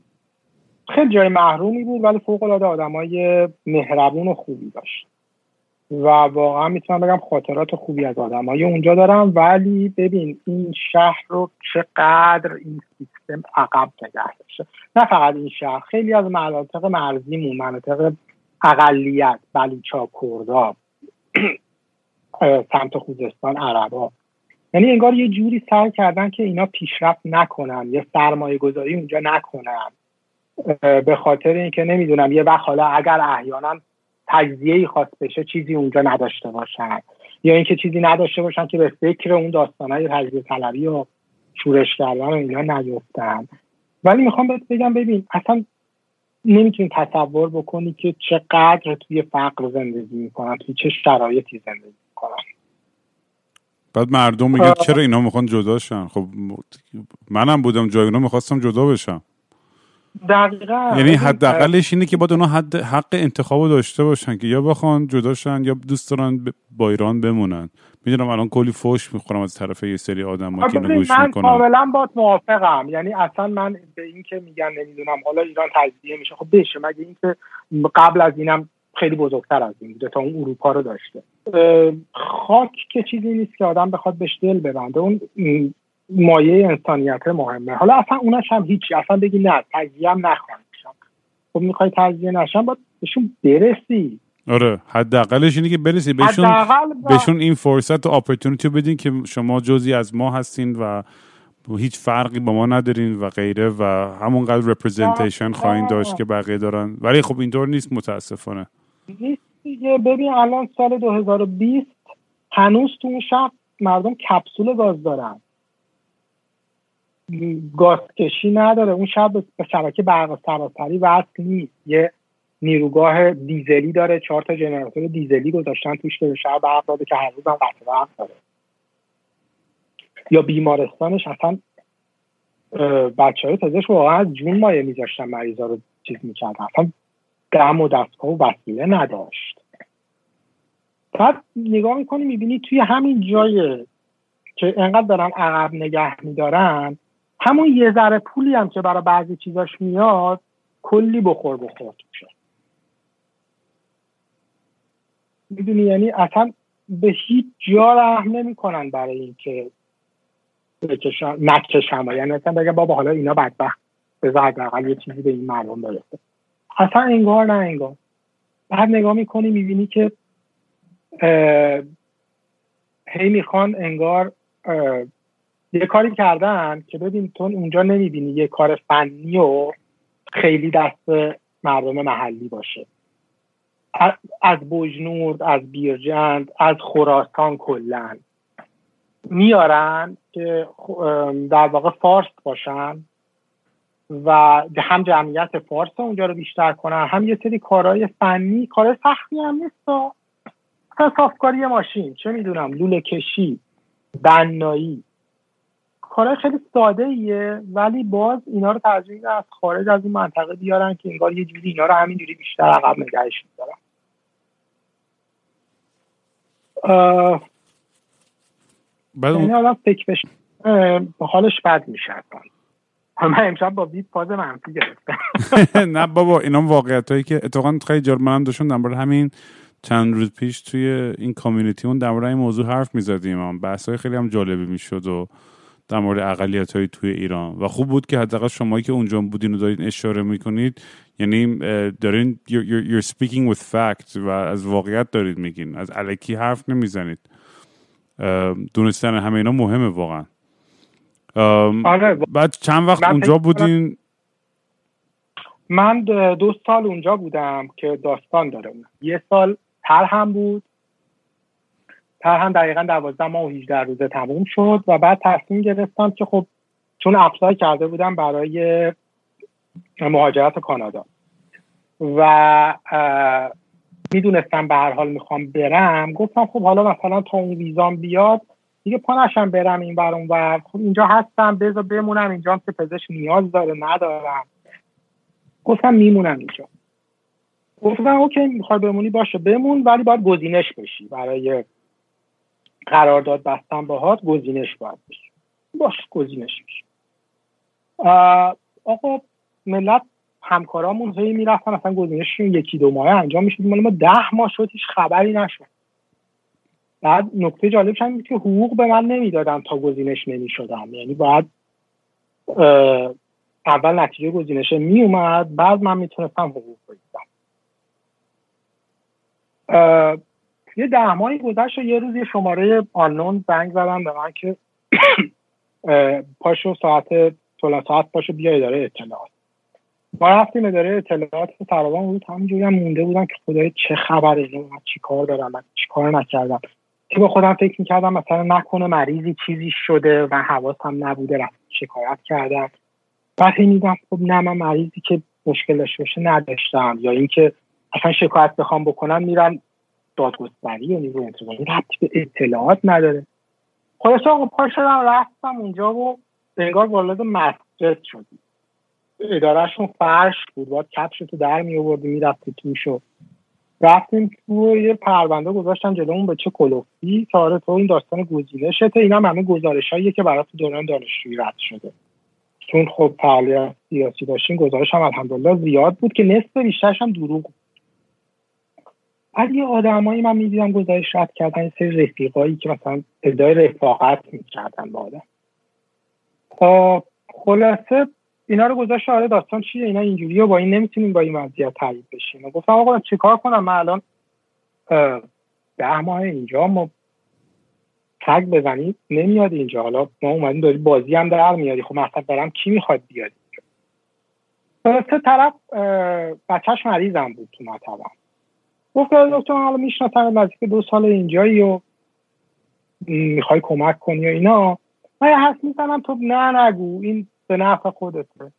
خیلی جای محرومی بود ولی فوق العاده آدمای مهربون و خوبی داشت. و واقعا می‌تونم بگم خاطرات خوبی از آدمای اونجا دارم. ولی ببین این شهر رو چقدر این سیستم عقب نگه داشته. نه فقط این شهر خیلی از مناطق مرزیمون مناطق اقلیت بلوچا کردا سمت خوزستان عربا. یعنی انگار یه جوری سعی کردن که اینا پیشرفت نکنن یا سرمایه گذاری اونجا نکنن. به خاطر اینکه نمی‌دونم یه وقت حالا اگر احیانا تجزیه ای خواست بشه چیزی اونجا نداشته باشن. یا اینکه چیزی نداشته باشن که به فکر اون داستانهای تجزیه طلبی و شورش کردن و اینا نیفتن. ولی می‌خوام بهت بگم ببین اصلا نمی‌تونی تصور بکنی که چقدر توی فقر زندگی می‌کنن توی چه شرایطی زندگی می‌کنن. بعد مردم میگن چرا اینا می‌خوان جداشن خب منم بودم جای اونا می‌خواستم جدا بشم. دقیقا. یعنی حداقلش اینه که باید اونا حد حق انتخاب داشته باشن که یا بخوان جداشن یا دوست دارن با ایران بمونن. می‌دونم الان کلی فوش می‌خورم از طرف یه سری آدم که اینو ببین، گوش من کاملا با موافقم. یعنی اصلا من به این که میگن نمی‌دونم حالا ایران تجزیه میشه. خب بشه مگه اینکه قبل از اینم خیلی بزرگتر از این بوده تا اون اروپا رو داشته. خاک که چیزی نیست که آدم بخواد بهش دل ببنده. اون مایه انسانیت مهمه. حالا اصلا اونش هم هیچی. اصلا بگی نه تجزیه هم نخواهند شم. خب می‌خوای تجزیه نشن باید بهشون برسی. آره حداقلش اینه که برسی بهشون با- بهشون این فرصت و اپورتونیتی رو بدین که شما جزی از ما هستین و هیچ فرقی با ما ندارین و غیره و همونقدر رپرزنتیشن خواهین داشت که بقیه دارن. ولی خب اینطور نیست متاسفانه. نیست دیگه. ببین الان سال 2020 هنوز تو اون شهر مردم کپسول گاز دارن. گاز کشی نداره. اون به به شبکه برق سراسری وصل نیست. یه نیروگاه دیزلی داره. چهار تا جنراتور دیزلی گذاشتن توش که شهر برق داده که هر روز هم قطع برق داره. یا بیمارستانش اصلا بچه های پزشک واقعا از جون مایه میذاشتن مریضا رو چیز می‌کردن. اصلا دم و دستگاه و وسیله نداشت. بعد نگاه می‌کنی می‌بینی توی همین جای که انقدر دارن عقب نگه میدارن همون یه ذره پولی هم که برای بعضی چیزاش میاد کلی بخور بخور میشه می‌دونی؟ یعنی اصلا به هیچ جا رحم نمی‌کنن برای اینکه بکشن نکشن یعنی اصلا بگه بابا حالا اینا بدبخت. بذار حداقل یه چیزی به این مردم برسه. اصلا انگار نه انگار. بعد نگاه می‌کنی می‌بینی که هی می‌خوان انگار یه کاری کردن که ببین تو اونجا نمی‌بینی یه کار فنی و خیلی دست مردم محلی باشه. از- بجنورد از بیرجند از خراسان کلا میارن که در واقع فارس باشن و هم جمعیت فارس اونجا رو بیشتر کنن هم یه سری کارهای فنی کار سختی هم نیست مثلا صافکاری ماشین چه می‌دونم لوله کشی بنایی. کارهای خیلی ساده ایه ولی باز اینا رو ترجیح از خارج از این منطقه بیارن که انگار یه جوری اینا رو همینجوری بیشتر عقب نگهش میدارن بعد یعنی آدم فکر بشه. حالش بد میشه من امشب با وید پاز منفی گرفتم. نه بابا اینا واقعیت هایی که اتفاقا خیلی جالب منم داشتم در همین چند روز پیش توی این کامیونیتی اون در مورد این موضوع حرف می‌زدیم. بحث های خیلی هم جالبی می‌شد و در مورد اقلیت های توی ایران. و خوب بود که حداقل شمایی که اونجا بودین و دارین اشاره می‌کنید یعنی دارین you're, you're speaking with fact و از واقعیت دارید میگین. از علکی حرف نمی‌زنید. دونستن همه اینا مهمه واقعا. آره. بعد چند وقت اونجا بودین؟ من دو سال اونجا بودم که داستان داره. یه سال تر هم بود. تر هم دقیقا دوازده ماه و 18 روزه تموم شد و بعد تصمیم گرفتم که خب چون اپلای کرده بودم برای مهاجرت کانادا و می‌دونستم به هر حال می‌خوام برم گفتم خب حالا مثلا تا اون ویزام بیاد دیگه پانشم برم این بر اون ور. خب اینجا هستم بذار بمونم اینجا که پزشک نیاز داره ندارم. گفتم میمونم اینجا. گفتم اوکی می‌خوای بمونی باشه بمون ولی باید گزینش بشی برای قرارداد بستن باهات گزینش باید بشی باش گزینش بشی آقا ملت همکارامون هی می‌رفتن اصلا گزینششون یکی دو ماه انجام می‌شد. ما ده ماه شد هیچ خبری نشد. بعد نکته جالبش هم که حقوق به من نمی‌دادن تا گزینش نمی‌شدم یعنی باید اول نتیجه گزینش می اومد بعد من می‌تونستم حقوق بگیرم. یه ده ماهی گذشت و یه روز یه شماره آنون زنگ زدم به من که پاشو ساعت طول ساعت پاشو بیا اداره اطلاعات. ما رفتیم اداره اطلاعات تقریبا بود. همینجوری هم مونده بودم که خدای چه خبره من چی کار دارم من چی کار نکردم. که به خودم فکر می‌کردم مثلا نکنه مریضی چیزی شده و حواسم نبوده رفت شکایت کردم. بعد میدم خب نه من مریضی که مشکل داشته باشه نداشتم. یا اینکه اصلا شکایت بخوام بکنم میرم دادگستری یا نیروی انتظامی. ربطی به اطلاعات نداره. خلاص آقا پا شدم رفتم اونجا و انگار وارد مسجد شدیم ادارهشون فرش بود باید کپشتو در می آوردی می‌رفتی توش و رفتیم تو یه پرونده گذاشتن جلومون به چه کلوفی آره تو این داستان گزینشته اینا همه گزارش هایی که برای تو دوران دانشجویی رد شده. چون خب فعالیت سیاسی داشتیم گزارش هم الحمدلله زیاد بود که نصف بیشترش هم دروغ بود. از یه آدمایی من می‌دیدم گزارش رد کردن این سری رفیقایی که مثلا ادعای رفاقت می‌کردن با آدم. خلاصه اینا رو گذاشت آره داستان چیه؟ اینا اینجوریه با این نمی‌تونیم با این وضعیت تایید بشیم. و گفتم آقا چیکار کنم؟ من الان ده ماه اینجا ما تگ بزنید نمیاد اینجا. حالا ما اومدیم داری بازی هم در میادی خب مثلا برم کی می‌خواد بیاد اینجا؟ طرف بچهش مریضم بود تو مطبم گفت دکتر حالا می‌شناسم نزدیک دو سال اینجایی و می‌خوای کمک کنی و اینا. من هست می‌زنم تو نه نگو این به نفع خودته.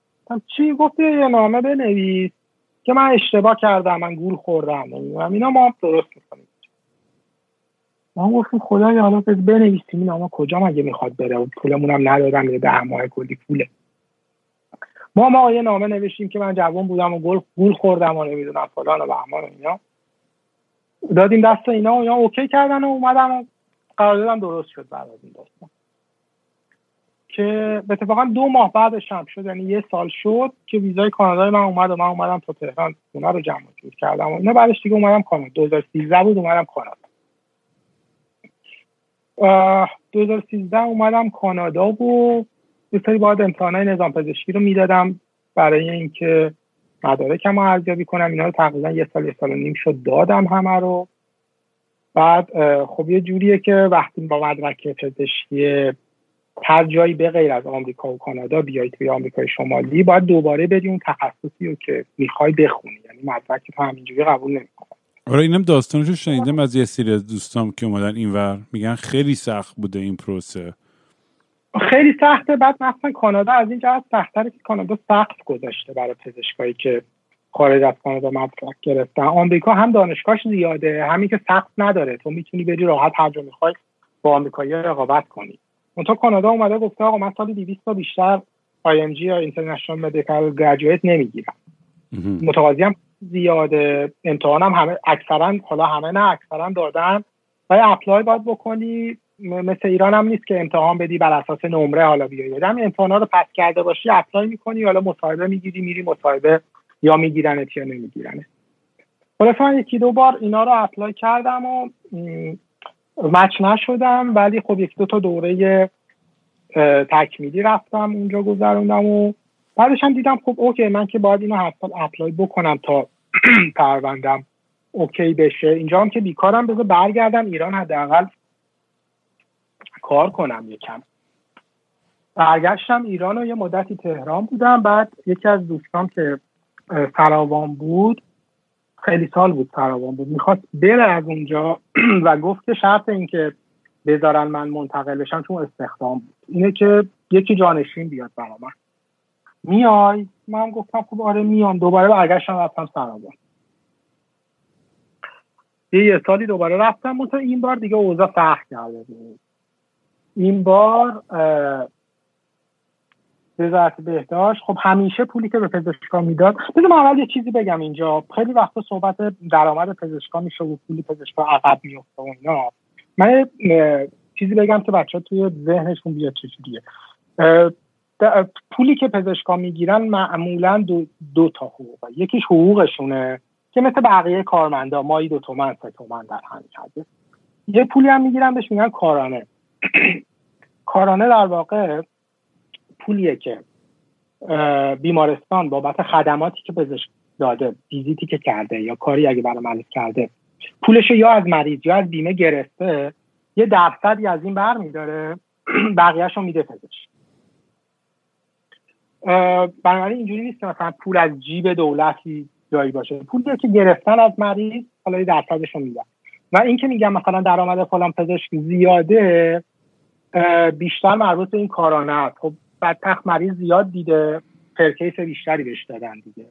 چی؟ گفتی یه نامه بنویس که من اشتباه کردم من گول خوردم اینا ما درست می‌کنیم. ما گفتیم خدای حالا بنویسیم. این نامه کجا مگه می‌خواد بره؟ پولمون هم ندادم یه ده ماه کلی پوله. ما ما یه نامه نوشتیم که من جوان بودم و گول خوردم و نمی‌دونم فلان و بهمان اینا. دادیم دست اینا و اینا اوکی کردن و اومدم و قراردادم درست شد بعد از این داستان. که اتفاقا دو ماه بعدش هم شد یعنی یه سال شد که ویزای کانادا من اومد و من اومدم تا تهران خونه رو جمع جور کردم. و اینا بعدش دیگه اومدم کانادا. 2013 بود اومدم کانادا. 2013 اومدم کانادا و یه سری باید امتحانای نظام پزشکی رو می‌دادم برای اینکه مدارکم رو ارزیابی کنم. اینا رو تقریبا یه سال یه سال و نیم شد دادم همه رو. بعد خب یه جوریه که وقتی با مدرک پزشکی هر جایی به غیر از آمریکا و کانادا بیای توی آمریکای شمالی باید دوباره بدی اون تخصصی رو که می‌خوای بخونی. یعنی مدرک تو همینجوری قبول نمی‌کنه آره اینم داستانشو شنیدم از یه سری از دوستام که اومدن اینور. میگن خیلی سخت بوده این پروسه. خیلی سخته. بعد مثلا کانادا از این جهت سختره که کانادا سخت گذاشته برای پزشکایی که خارج از کانادا مدرک گرفتن. آمریکا هم دانشگاهش زیاده. همین که سخت نداره. تو می‌تونی بری راحت هر جا می‌خوای با آمریکایی رقابت کنی. تو کانادا اومده گفته آقا من سالی 200 تا بیشتر IMG یا اینترنشنال مدیکال گریجویت نمی‌گیرم. متقاضی هم زیاده. امتحانم همه اکثرا حالا همه نه اکثرا دادن. و apply باید بکنی. مثل ایران هم نیست که امتحان بدی بر اساس نمره حالا بیایی هم امتحانا رو pass کرده باشی apply می‌کنی حالا مصاحبه می‌گیری میری مصاحبه یا میگیرنت یا نمیگیرنت. خلاصه من یکی دو بار اینا رو apply کردم و match نشدم ولی خب یک دو تا دوره تکمیلی رفتم اونجا گذروندم و بعدش هم دیدم خب okay من که باید اینو حتما apply بکنم تا پروندم okay بشه. اینجا هم که بیکارم بذار برگردم ایران حداقل کار کنم یکم. برگشتم ایران و یه مدتی تهران بودم. بعد یکی از دوستان که سراوان بود خیلی سال بود سراوان بود می‌خواست بره از اونجا و گفت که شرط این که بذارن من منتقل بشم چون استخدام بود. اینه که یکی جانشین بیاد برا من. میای؟ من گفتم خب آره میام. دوباره برگشتم رفتم سراوان یه سالی دوباره رفتم مثلا این بار دیگه اوضاع فرق کرده بود. این بار وزارت بهداشت خب همیشه پولی که به پزشکا می‌داد بذار من اول یه چیزی بگم اینجا. خیلی وقتا صحبت درآمد پزشکا میشه و پولی پزشکا عقب میفته و اینا. من چیزی بگم که بچه توی ذهنشون بیاد چجوریه پولی که پزشکا می‌گیرن معمولا دو, دو تا حقوقه. یکیش حقوقشونه که مثل بقیه کارمندا مایی دو تومن سه تومن در هم کرده یه پولی هم می‌گیرن بهش میگن کارانه. کارانه در واقع پولیه که بیمارستان بابت خدماتی که پزشک داده ویزیتی که کرده یا کاری اگه برای مریض کرده پولش یا از مریض یا از بیمه گرفته یه درصدی از این بر میداره بقیهش رو میده پزشک. بنابراین اینجوری نیست که مثلا پول از جیب دولتی جایی باشه. پولی که گرفتن از مریض حالا درصدش رو میدن و این که میگم مثلا درآمد فلان پزشک زیاده بیشتر مربوط به این کارانه است خب بدتخت مریض زیاد دیده پرکیس بیشتری بهش دادن دیگه.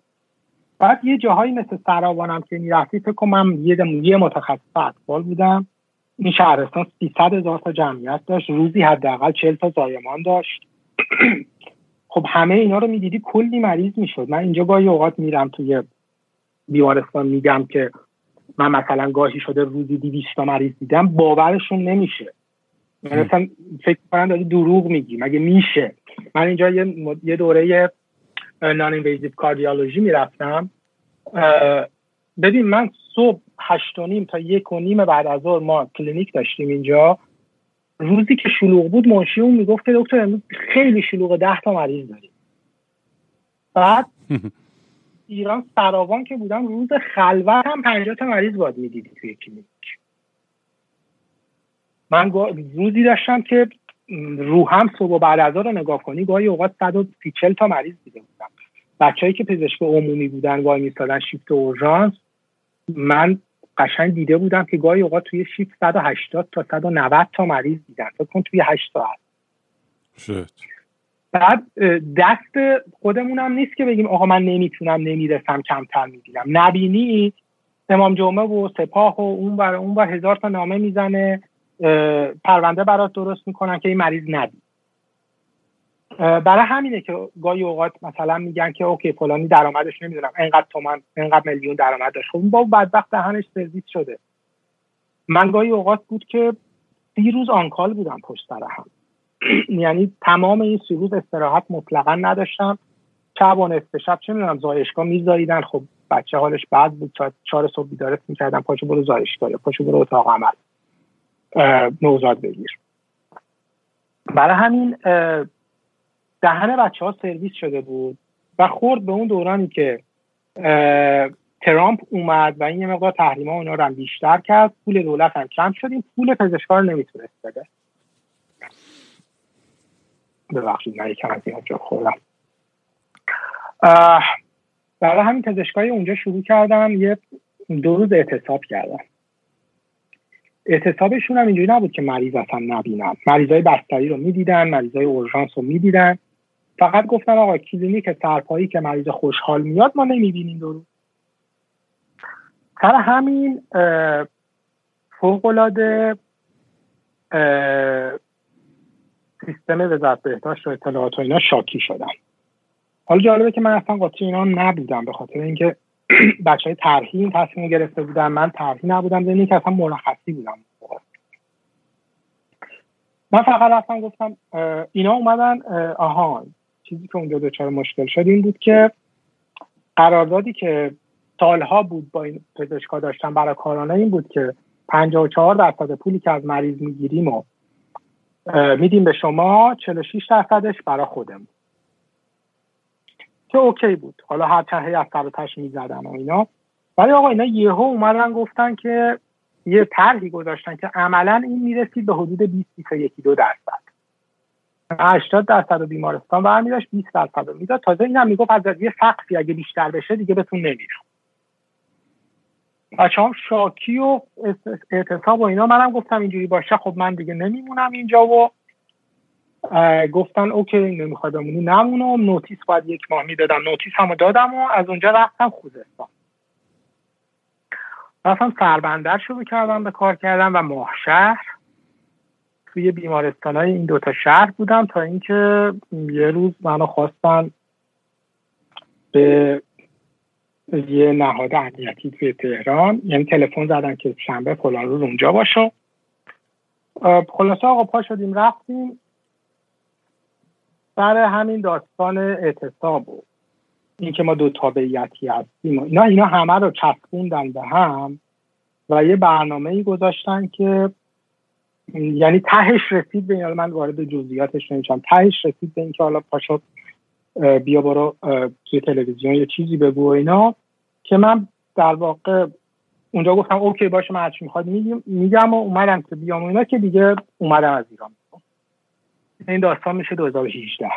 بعد یه جاهایی مثل سراوانم که می‌رفتی فکر کنم یه, یه متخصص اطفال بودم. این شهرستان 300 هزار تا جمعیت داشت. روزی حداقل 40 تا زایمان داشت. خب همه اینا رو می‌دیدی کلی مریض می‌شد. من اینجا گاهی اوقات میرم توی بیمارستان میگم که من مثلا گاهی شده روزی 200 تا مریض دیدم باورشون نمیشه. من مثلا فکر کنم داری دروغ میگی مگه میشه؟ من اینجا یه, یه دوره نان اینویزیو کاردیولوژی می‌رفتم. ببین من صبح هشت و نیم تا یک و نیم بعد از ظهر ما کلینیک داشتیم اینجا. روزی که شلوغ بود منشی اون می‌گفت که دکتر امروز خیلی شلوغ ده تا مریض داریم. بعد ایران سراوان که بودم روز خلوت هم پنجاه تا مریض باید می‌دیدی توی کلینیک. من روزی داشتم که رو هم صبح و بعد از ظهر رو نگاه کنی گاهی اوقات 130 تا مریض دیده بودم. بچههایی که پزشک عمومی بودن وای میستادن شیفت اورژانس من قشنگ دیده بودم که گاهی اوقات توی شیفت 180 تا 190 تا مریض دیدن. فکر کن توی 8 ساعت شد بعد دست خودمونم نیست که بگیم آقا من نمی‌تونم نمی‌رسم کمتر می‌گیرم. نبینی امام جمعه و سپاه و اون بر اون بر هزار تا نامه می‌زنه پرونده برات درست می‌کنن که این مریض ندید برای همینه که گاهی اوقات مثلا میگن که okay فلانی درآمدش نمی‌دونم. انقدر تومن انقدر میلیون درآمد داشت. خب بابا بدبخت دهنش سرویس شده. من گاهی اوقات بود که سی روز on-call بودم پشت سر هم. یعنی تمام این سی روز استراحت مطلقا نداشتم شب و نصف شب چه می‌دونم زایشگاه میزاییدن. خب بچه حالش بد بود. تا چهار صبح بیدارت می‌کردم پاشو برو زایشگاه پاشو برو اتاق عمل. نوزاد بگیر. برای همین دهن بچه ها سرویس شده بود و خورد به اون دورانی که ترامپ اومد و این یه مقدار تحریم ها اونا رو بیشتر کرد. پول دولت هم کم شد. این پول پزشکار نمی‌تونست بده. ببخشید من یکم از این جا خوردم. برای همین پزشکای اونجا شروع کردم یه دو روز اعتصاب کردم. اعتصابشون هم اینجوری نبود که مریض اصلا نبینن. مریضای بستری رو می‌دیدن مریضای اورژانس رو می‌دیدن. فقط گفتن آقا کلینیک سرپایی که مریض خوشحال میاد ما نمی‌بینیم درو سر همین فوقالعاده سیستم وزارت بهداشت و اطلاعات و اینا شاکی شدم حالا جالبه که من اصلا قاطی اینا نبودم به خاطر اینکه بچه های این تصمیم گرفته بودن من ترهی نبودم زمینی که اصلا مرخصی بودم. من فقط رفتم گفتم اینا اومدن آها چیزی که اونجا دچار مشکل شد این بود که قراردادی که سالها بود با این پزشکا داشتن برای کارانه این بود که 54 درصد پولی که از مریض می‌گیریم و میدیم به شما 46 درصدش برای خودمون. که اوکی بود. حالا هر چند از سر تش می‌زدن و اینا. ولی آقا اینا یهو اومدن گفتن که یه طرحی گذاشتن که عملا این می‌رسید به حدود 20 یکی دو درصد. 80 درصد بیمارستان برمی داشت 20 درصد می‌داد. تازه این هم می‌گفت از یه سقفی اگه بیشتر بشه دیگه بهتون نمیرم. بچه هم شاکی و اعتصاب و اینا. منم گفتم اینجوری باشه. خب من دیگه نمیمونم اینجا و گفتن okay نمی‌خواد بمونی. نمونم. notice باید یک ماه می‌دادم. notice مو دادم و از اونجا رفتم خوزستان. رفتم سربندر شروع کردم به کار کردم و ماهشهر توی بیمارستان های این دوتا شهر بودم تا اینکه یه روز منو خواستن به یه نهاد امنیتی توی تهران. یعنی تلفن زدن که شنبه فلان روز اونجا باشه. خلاصه آقا پا شدیم رفتیم برای همین داستان اعتصاب و اینکه ما دو تابعیتی هستیم اینا اینا همه رو چسبوندن به هم و یه برنامه ای گذاشتن که یعنی تهش رسید به من وارد جزئیاتش نمیشم. تهش رسید به اینکه حالا پاشو بیا برو توی تلویزیون یه چیزی بگو و اینا. که من در واقع اونجا گفتم اوکی باشه من هرچی می‌خواد میگم و اومدم که بیام اینا که دیگه اومدم از ایران. این داستان میشه 2018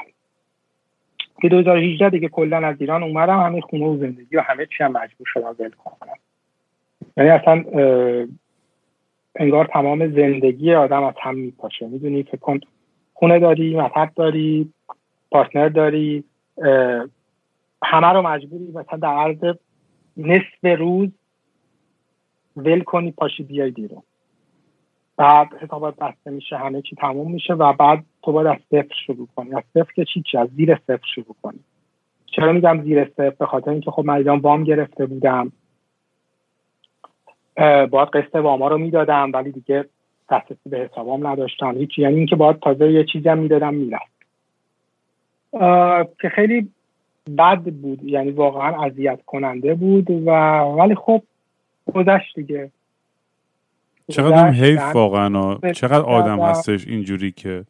که 2018 دیگه کلا از ایران اومدم همه خونه و زندگی و همه چی مجبور شدم ول کنم. یعنی اصلا انگار تمام زندگی آدم از هم میپاشه. می‌دونی فکر کن خونه داری مطب داری پارتنر داری همه رو مجبوری مثلا در عرض نصف روز ول کنی پاشی بیای بیرون. بعد حسابات بسته میشه همه چی تموم میشه و بعد تو باید از صفر شروع کنی. از صفر که چی؟ از زیر صفر شروع کنی. چرا میگم زیر صفر؟ به خاطر اینکه خب من وام گرفته بودم. باید قسط واما رو می‌دادم ولی دیگه دسترسی به حسابام نداشتم. هیچ یعنی اینکه باید تازه یه چیزی هم می‌دادم می‌رفت. که خیلی بد بود یعنی واقعا اذیت کننده بود و ولی خب گذشت دیگه. چقدر هم حیف واقعا چقدر آدم هستش اینجوری که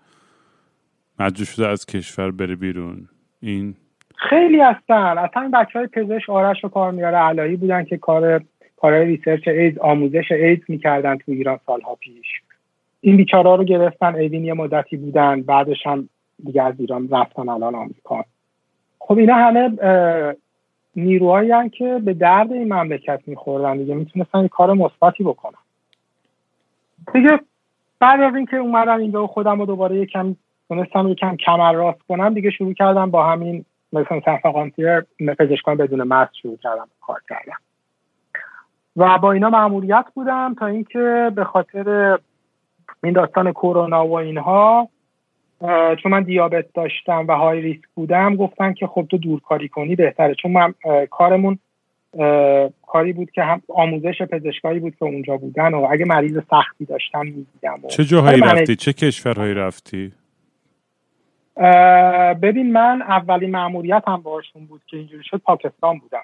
مجبور شده از کشور بره بیرون؟ این خیلی هستن. اصلا بچه های پزشک آرش رو کار میاره علایی بودن که کار کارهای research ایدز آموزش ایدز می‌کردن تو ایران سالها پیش. این بیچارا رو گرفتن اوین یه مدتی بودن بعدش هم دیگه از ایران رفتن الان آمریکا. خب اینا همه نیروهایی که به درد این مملکت میخوردن دیگه می‌تونستن کار مثبتی بکنن. دیگه بعد از اینکه اومدم اینجا خودم رو دوباره یکم تونستم یکم کمر راست کنم دیگه شروع کردم با همین مثلا سرفقانتی پزشکان بدون مست شروع کردم کار کردم. و با اینا معمولیت بودم تا اینکه به خاطر این داستان کرونا و اینها چون من دیابت داشتم و های ریسک بودم گفتن که خب تو دورکاری کنی بهتره چون من کارمون کاری بود که هم آموزش پزشکایی بود که اونجا بودن و اگه مریض سختی داشتن می‌دیدم چه جاهایی رفتی؟ چه کشورهایی رفتی؟ ببین من اولین معمولیت هم باشون بود که اینجوری شد پاکستان بودم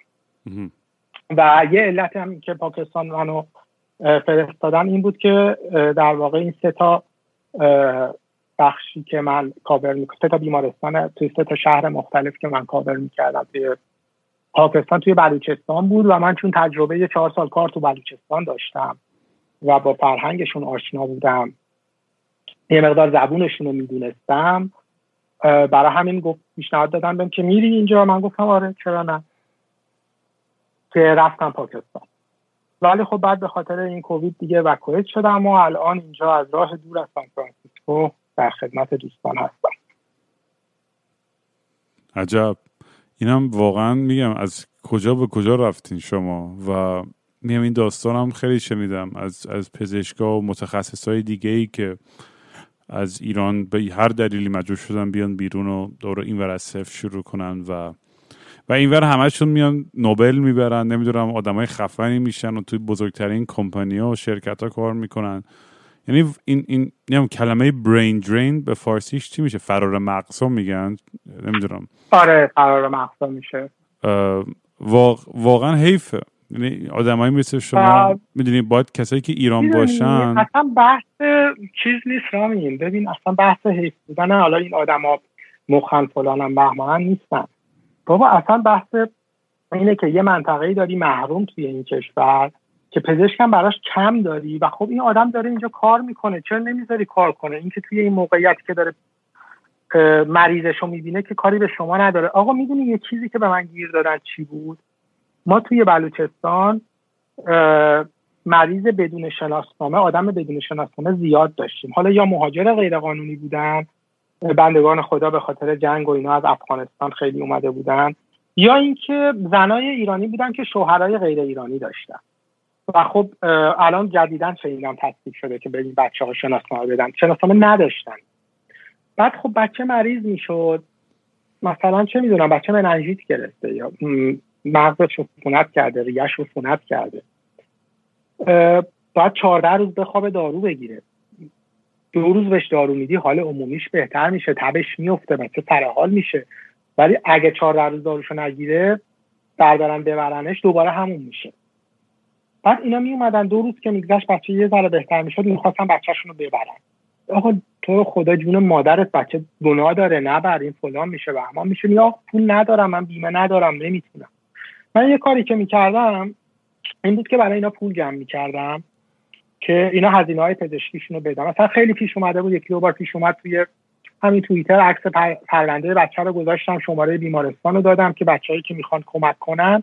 و یه علت هم که پاکستان منو فرستادن این بود که در واقع این سه تا بخشی که من کاور می‌کنم سه تا بیمارستان توی سه تا شهر مختلف که من کاور می‌کردم توی پاکستان توی بلوچستان بود و من چون تجربه چهار سال کار تو بلوچستان داشتم و با فرهنگشون آشنا بودم یه مقدار زبونشون رو می‌دونستم برای همین گفت پیشنهاد دادن بهم که میری اینجا؟ من گفتم آره چرا نه؟ که رفتم پاکستان. ولی خب بعد به خاطر این کووید دیگه وکویت شدم و الان اینجا از راه دور از سان فرانسیسکو در خدمت دوستان هستم. عجب. اینم واقعا میگم از کجا به کجا رفتین شما؟ و میگم این داستان هم خیلی شنیدم از, از پزشکا و متخصص های دیگه ای که از ایران به هر دلیلی مجبور شدن بیان بیرون و دوره اینور از صفر شروع کنن و و اینور همشون میان نوبل می‌برن. نمی‌دونم آدمای خفنی میشن و توی بزرگترین کمپانی ها و شرکت ها کار می‌کنن. یعنی این این نمی‌دونم کلمه برین درین به فارسیش چی میشه؟ فرار مغزا میگن؟ نمی‌دونم. آره فرار مغزا میشه. واقعا حیفه. یعنی آدمایی مثل شما می‌دونی باید کسایی که ایران باشن اصلا بحث چیز نیست رامین. ببین اصلا بحث حیف بودن حالا این آدما مخن فلانم بهمانن نیستن. بابا اصلا بحث اینه که یه منطقه داری محروم توی این کشور. که پزشکم براش کم داری و خب این آدم داره اینجا کار می‌کنه چرا نمی‌ذاری کار کنه؟ اینکه توی این موقعیتی که داره مریضش رو می‌بینه که کاری به شما نداره. آقا می‌دونی یه چیزی که به من گیر دادن چی بود؟ ما توی بلوچستان مریض بدون شناسنامه آدم بدون شناسنامه زیاد داشتیم. حالا یا مهاجر غیرقانونی بودن بندگان خدا به خاطر جنگ و اینا از افغانستان خیلی اومده بودن یا اینکه زنای ایرانی بودن که شوهرای غیر ایرانی داشتن. و خب الان جدیدا شنیدم تصدیق شده که به این بچه ها شناسنامه بدن. شناسنامه نداشتن. بعد خب بچه مریض می‌شد. مثلا چه می‌دونم بچه مننژیت گرفته یا مغزش رو فونت کرده ریش فونت کرده. باید چهارده روز بخواب دارو بگیره. دو روز بهش دارو میدی حال عمومیش بهتر میشه. تبش میفته مثل سرحال میشه. ولی اگه چهارده روز داروشو نگیره بردارن ببرنش دوباره همون میشه. بعد اینا می اومدن دو روز که میگذشت بچه یه ذره بهتر می‌شد می‌خواستن بچهشون رو ببرن. آقا تو خدا جون مادرت بچه گناه داره نبر این فلان میشه و میشه. یا پول ندارم من بیمه ندارم نمی‌تونم. من یه کاری که می‌کردم این بود که برای اینا پول جمع می‌کردم که اینا هزینه های پزشکیشون رو بدم مثلا خیلی پیش اومده بود یکی دو بار پیش اومد توی همین توییتر عکس پرونده بچه رو گذاشتم شماره بیمارستان رو دادم که بچههایی که می‌خوان کمک کنن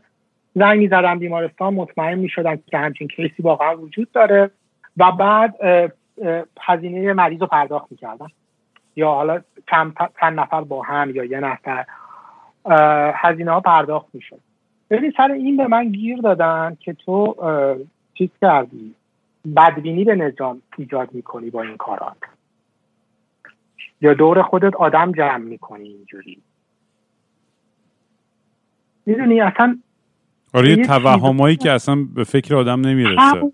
زنگ می‌زدم بیمارستان مطمئن می‌شدن که همچین کیسی واقعا وجود داره و بعد هزینه مریض رو پرداخت می‌کردن یا حالا چند, نفر با هم یا یه نفر هزینه ها پرداخت می‌شد. ببین سر این به من گیر دادن که تو چیز کردی بدبینی به نظام ایجاد می‌کنی با این کارات یا دور خودت آدم جمع می‌کنی اینجوری. می‌دونی اصلا آره یه توهمایی که اصلا به فکر آدم نمی‌رسه.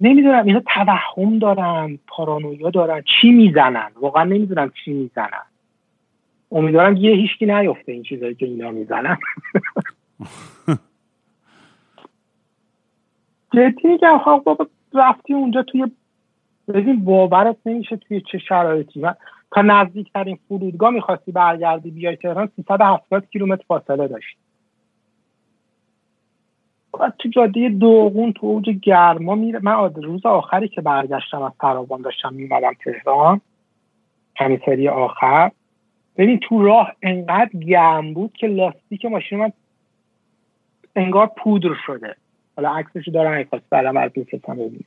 نمی‌دونم اینا توهم دارن پارانویا دارن چی می‌زنن؟ واقعا نمی‌دونم چی می‌زنن. امیدوارم یه هیچکی نیفته این چیزایی که اینا می‌زنن. جدی میگم خب بابا رفتی اونجا توی ببین باورت نمیشه توی چه شرایطی. من تا نزدیکترین فرودگاه می‌خواستی برگردی بیای تهران 370 کیلومتر فاصله داشت تو جاده دوغون تو اوج گرما میره. من روز آخری که برگشتم از فراوان داشتم میمدم تهران همین سری آخر. ببین تو راه انقدر گرم بود که لاستیک ماشین من انگار پودر شده. حالا عکسش دارم اگه خواست برام از ببینید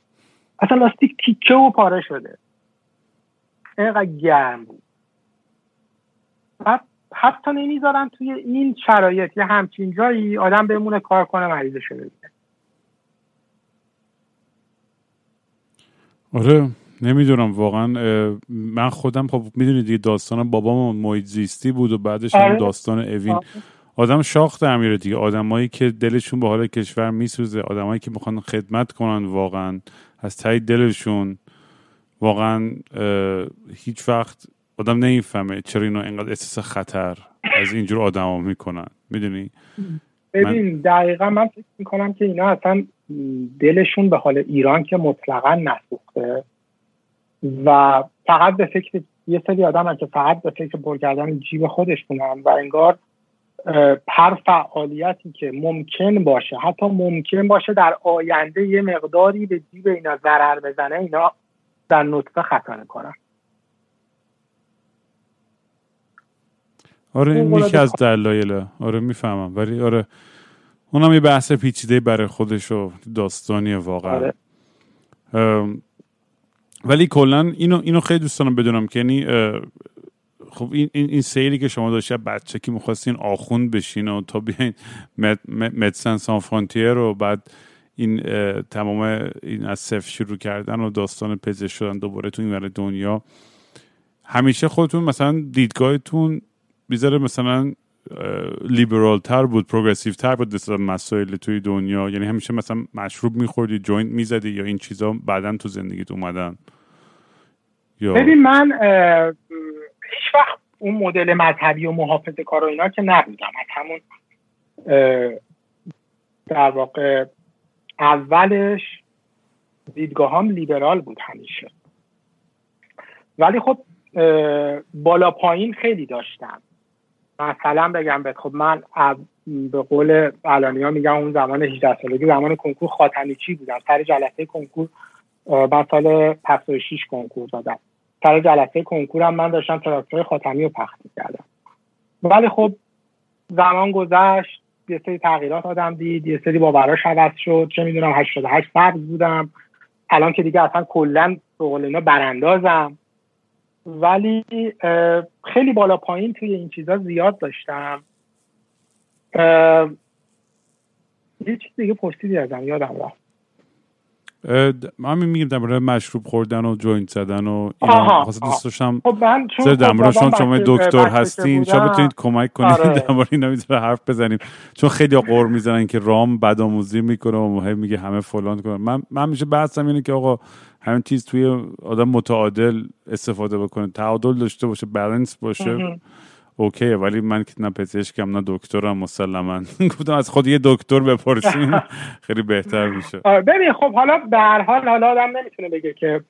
اصلا لاستیک تیکه و پاره شده. اینقدر گرم بود. بعد حتی نمی‌ذارن توی این شرایط یه همچین جایی آدم بمونه کار کنه مریض شده آره نمی‌دونم واقعا من خودم خب می‌دونید دیگه داستان بابام محیط زیستی بود و بعدش هم آره. داستان اوین آره. آدم شاخ تعمیره دیگه آدمایی که دلشون به حال کشور میسوزه آدمایی که می‌خوان خدمت کنن واقعا از تایی دلشون واقعا هیچ وقت آدم نمی‌فهمه چرا اینو اینقدر احساس خطر از اینجور آدما می‌کنن. می‌دونی؟ ببین من... دقیقا من فکر می‌کنم که اینا اصلا دلشون به حال ایران که مطلقا نسوخته و فقط به فکر یه سری آدم که فقط به فکر پر کردن جیب خودشونن و انگار هر فعالیتی که ممکن باشه حتی ممکن باشه در آینده یه مقداری به جیب اینا ضرر بزنه اینا در نطفه خطا کنن آره این یکی از دلایل آره می‌فهمم. ولی آره اونم یه بحث پیچیده برای خودش و داستانی واقعا. آره. ولی کلا اینو اینو خیلی دوست دارم بدونم که یعنی خب این این سیری که شما داشته بچه که می‌خواستین آخوند بشین و تا بیاین مدسن سان فرانتیر رو بعد این تمام این از صفر شروع کردن و داستان پزشک شدن دوباره تو این دنیا همیشه خودتون مثلا دیدگاهتون بیزاره مثلا لیبرال تر بود progressive تر بود مثلا مسائل توی دنیا. یعنی همیشه مثلا مشروب میخوردی joint می‌زدی یا این چیزا بعدا تو زندگیت اومدن. یا ببین من هیچ وقت اون مدل مذهبی و محافظه کار و اینا که نبودم. از همون در واقع اولش دیدگاه هم لیبرال بود همیشه. ولی خب بالا پایین خیلی داشتم. مثلا بگم به خب من به قول علانی ها میگم اون زمان 18 سالگی زمان کنکور خاتمی چی بودم؟ سر جلسه کنکور بعد سال 56 کنکور دادم. سر جلسه کنکورم من داشتم تراکتور خاتمی رو پخت کردم ولی خب زمان گذشت یه سری تغییرات آدم دید یه سری باوراش عوض شد چه می‌دونم 88 سبز بودم. الان که دیگه اصلا کلا به قول اینا براندازم. ولی خیلی بالا پایین توی این چیزا زیاد داشتم. یه چیز دیگه پرسیدی ازم یادم رفت. من میگیم درباره مشروب خوردن و جوینت زدن و اینا دوست داشتم خب در چون شما دکتر هستین شما بتونید کمک کنید آره. درباره اینا می‌تونه حرف بزنیم. چون خیلی قور می‌زنن که رام بدآموزی می‌کنه و میگه همه فلان کنه من من میشه بحثم اینه که آقا همین چیز توی آدم متعادل استفاده بکنه. تعادل داشته باشه بالانس باشه اوکی ولی من که نه پزشکم نه دکترم مسلما. گفتم از خود یه دکتر بپرسیم خیلی بهتر میشه. ببین خب حالا به هر حال حالا آدم نمی‌تونه بگه که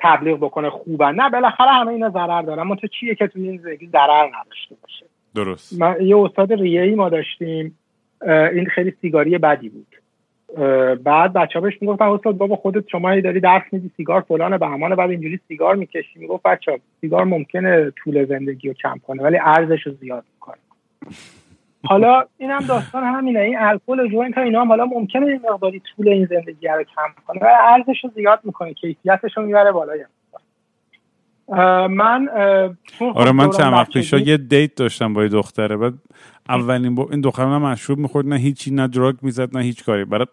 تبلیغ بکنه خوبه نه بالاخره همه اینا ضرر دارن ما تو چیه که تو این زندگی ضرر نداشته باشه؟ درست. من یه استاد ریه ای ما داشتیم این خیلی سیگاری بدی بود. بعد بچه ها بهش می‌گفتن استاد بابا خودت شما داری درس میدی سیگار فلانه. بهمانه بعد اینجوری سیگار می‌کشی. می‌گفت بچه سیگار ممکنه طول زندگی رو کم کنه ولی ارزش رو زیاد می‌کنه. حالا اینم داستان همینه. این الکل و joint اینا هم حالا ممکنه این مقداری طول این زندگی رو کم کنه ولی ارزش رو زیاد می‌کنه. کیفیتش رو می‌بره بالای من آره من چند وقت پیشا یه date داشتم با یه دختره. بعد اولین با این دختر نه مشروب می‌خورد نه هیچی نه دراگ می‌زد نه هیچ کاری. برای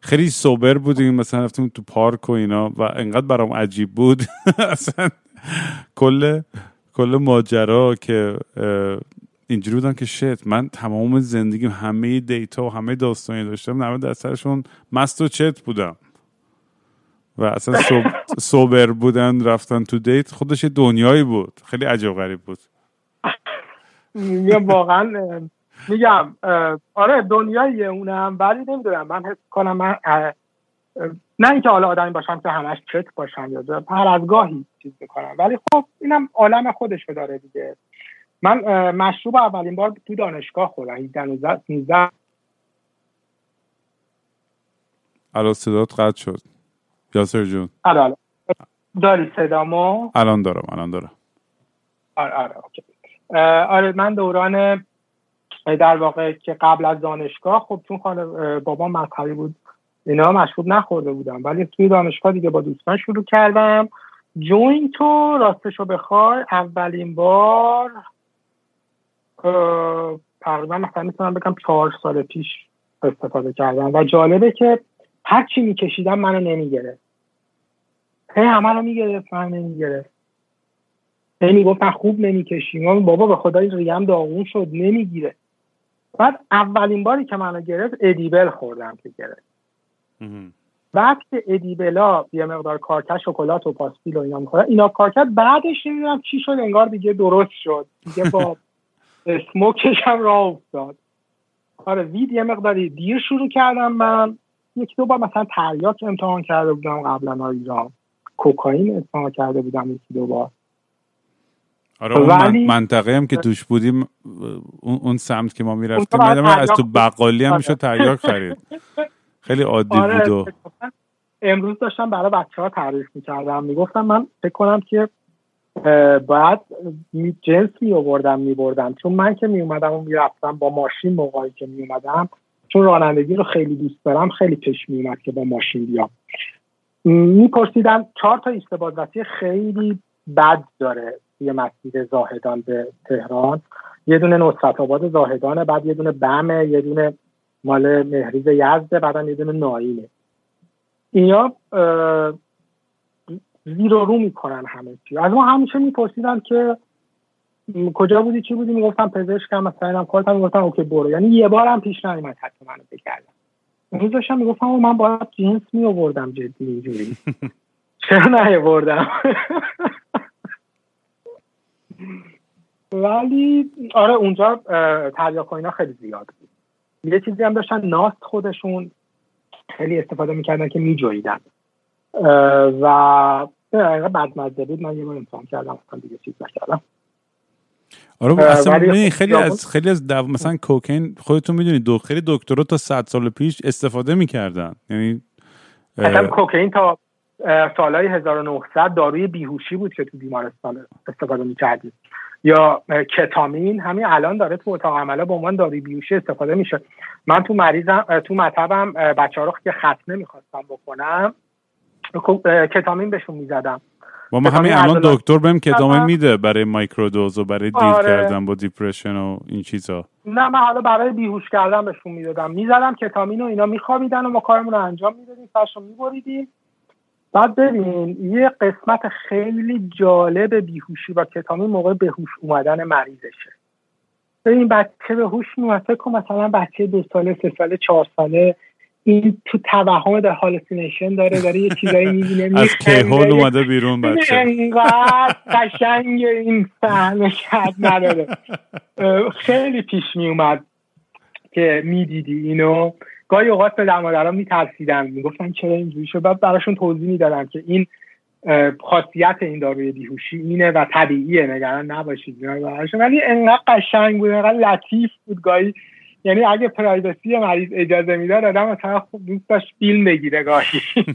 خیلی سوبر بودیم مثلا رفتیم تو پارک و اینا و انقدر برام عجیب بود. اصلا کل کل ماجرا که اینجوری بودن که شت من تمام زندگیم همه دیتا و همه داستانی داشتم 90 درصدشون مست و چت بودم. و اصلا سوبر بودن رفتن تو دیت خودش دنیایی بود. خیلی عجب غریب بود. میگم واقعا میگم آره دنیاییه اونم ولی نمی‌دونم من حس کنم من نه اینکه حالا آدمی باشم که همش چک باشم یا هر از گاهی چیز می‌کنم. ولی خب اینم عالم خودش داره دیگه. من مشروب اولین بار تو دانشگاه خوردم 18 19 الان صدات قطع شد. یاسر جون. الان. داری صدامو؟ الان دارم الان دارم. آره آره اوکی. آره من دوران در واقع که قبل از دانشگاه خب چون خانه بابا مذهبی بود اینا مشروب نخورده بودم ولی توی دانشگاه دیگه با دوستان شروع کردم. جوین تو راستشو بخوای اولین بار تقریبا مثلا می‌تونم بگم چهار سال پیش استفاده کردم. و جالبه که هر چی میکشیدم منو نمی‌گرفت. هی همه رو می‌گرفت من نمی‌گرفت. هی خوب نمی‌کشیم. بابا به خدای ریم داغون شد نمی‌گیره. بعد اولین باری که منو گرفت ادیبل خوردم که گرفت. بعد که ادیبلا یه مقدار کارکش شکلات و پاستیل و اینا می‌خوره اینا کارکت بعدش نمی‌دونم چی شد انگار دیگه درست شد. دیگه با اسموکش هم راه افتاد. آره وید یه مقداری دیر شروع کردم من. یک دو بار مثلا تریاک امتحان کرده بودم قبلا ایران. کوکائین امتحان کرده بودم یکی دو بار. آره اون منطقه هم که توش بودیم اون, سمت که ما می‌رفتیم از تو بقالی هم میشه تریاک خرید. خیلی عادی آره بود و... امروز داشتم برای بچه ها تعریف می‌کردم. می‌گفتم من فکر کنم که باید جنس می آوردم می بردم چون من که می اومدم و می‌رفتم با ماشین موقعی که می اومدم چون رانندگی رو خیلی دوست دارم خیلی پیش می اومد که با ماشین بیام. میپرسیدم چهار تا ایستباد خیلی بد داره. یه مسیر زاهدان به تهران. یه دونه نصرت آباد زاهدانه بعد یه دونه بمه یه دونه مال مهریز یزده بعد یه دونه نایینه اینا زیر و رو می‌کنن همه چی. از ما همیشه میپرسیدن که کجا بودی چی بودی؟ می‌گفتم پزشکم مثلا اینم کارت هم می‌گفتم اوکی برو. یعنی یه بار هم پیش نیومد حتی منو بگردم اون روز داشتم می‌گفتم من باید جنس می آوردم جدی اینجوری. چرا نیاوردم؟ ولی آره اونجا تریاک اینا خیلی زیاد بود. یه چیزی هم داشتن ناست خودشون خیلی استفاده می‌کردن که میجویدن و بدمزده بود. من یه بار امتحان کردم اصلا دیگه چیز نکردم. آره اصلا خیلی از خیلی از دو... مثلا کوکین خودتون می‌دونید دو خیلی دکترا تا 100 سال پیش استفاده می‌کردن. یعنی مثلا کوکین تا سالهای 1900 داروی بیهوشی بود که تو بیمارستان استفاده می‌کردیم. یا کتامین همین الان داره تو اتاق عمله به عنوان داروی بیهوشی استفاده میشه. من تو مریضم تو مطبم بچه رو که ختنه می‌خواستم بکنم. کتامین بهشون می‌زدم. و ما همین الان دکتر بهم کتامین میده برای مایکرودوز و برای دیل آره. کردن با دیپرشن و این چیزا. نه من حالا برای بیهوش کردن بهشون می‌دادم. می‌زدم کتامین و اینا میخوابیدن و ما کارمون رو انجام می‌دادیم سرش رو میبریدیم. بعد ببین یه قسمت خیلی جالب بیهوشی با کتامین موقع بهوش اومدن مریضشه. ببین بچه به هوش میومد فکر مثلا بچه دو ساله سه ساله چهار ساله این تو توهم در هالوسینیشن داره داره یه چیزایی می‌بینه از کیهول اومده بیرون بچه. اینقدر قشنگ این کرد نداره. خیلی پیش میومد که می‌دیدی اینو. گاهی اوقات به در مادرها میترسیدن می‌گفتن چرا اینجوری شد؟ بعد براشون توضیح می‌دادم که این خاصیت این داروی بیهوشی اینه و طبیعیه نگران نباشید. ولی انقدر قشنگ بود انقدر لطیف بود گاهی. یعنی اگه پرایوسی مریض اجازه می‌داد آدم مثلا خوب دوست داشت فیلم بگیره گاهی.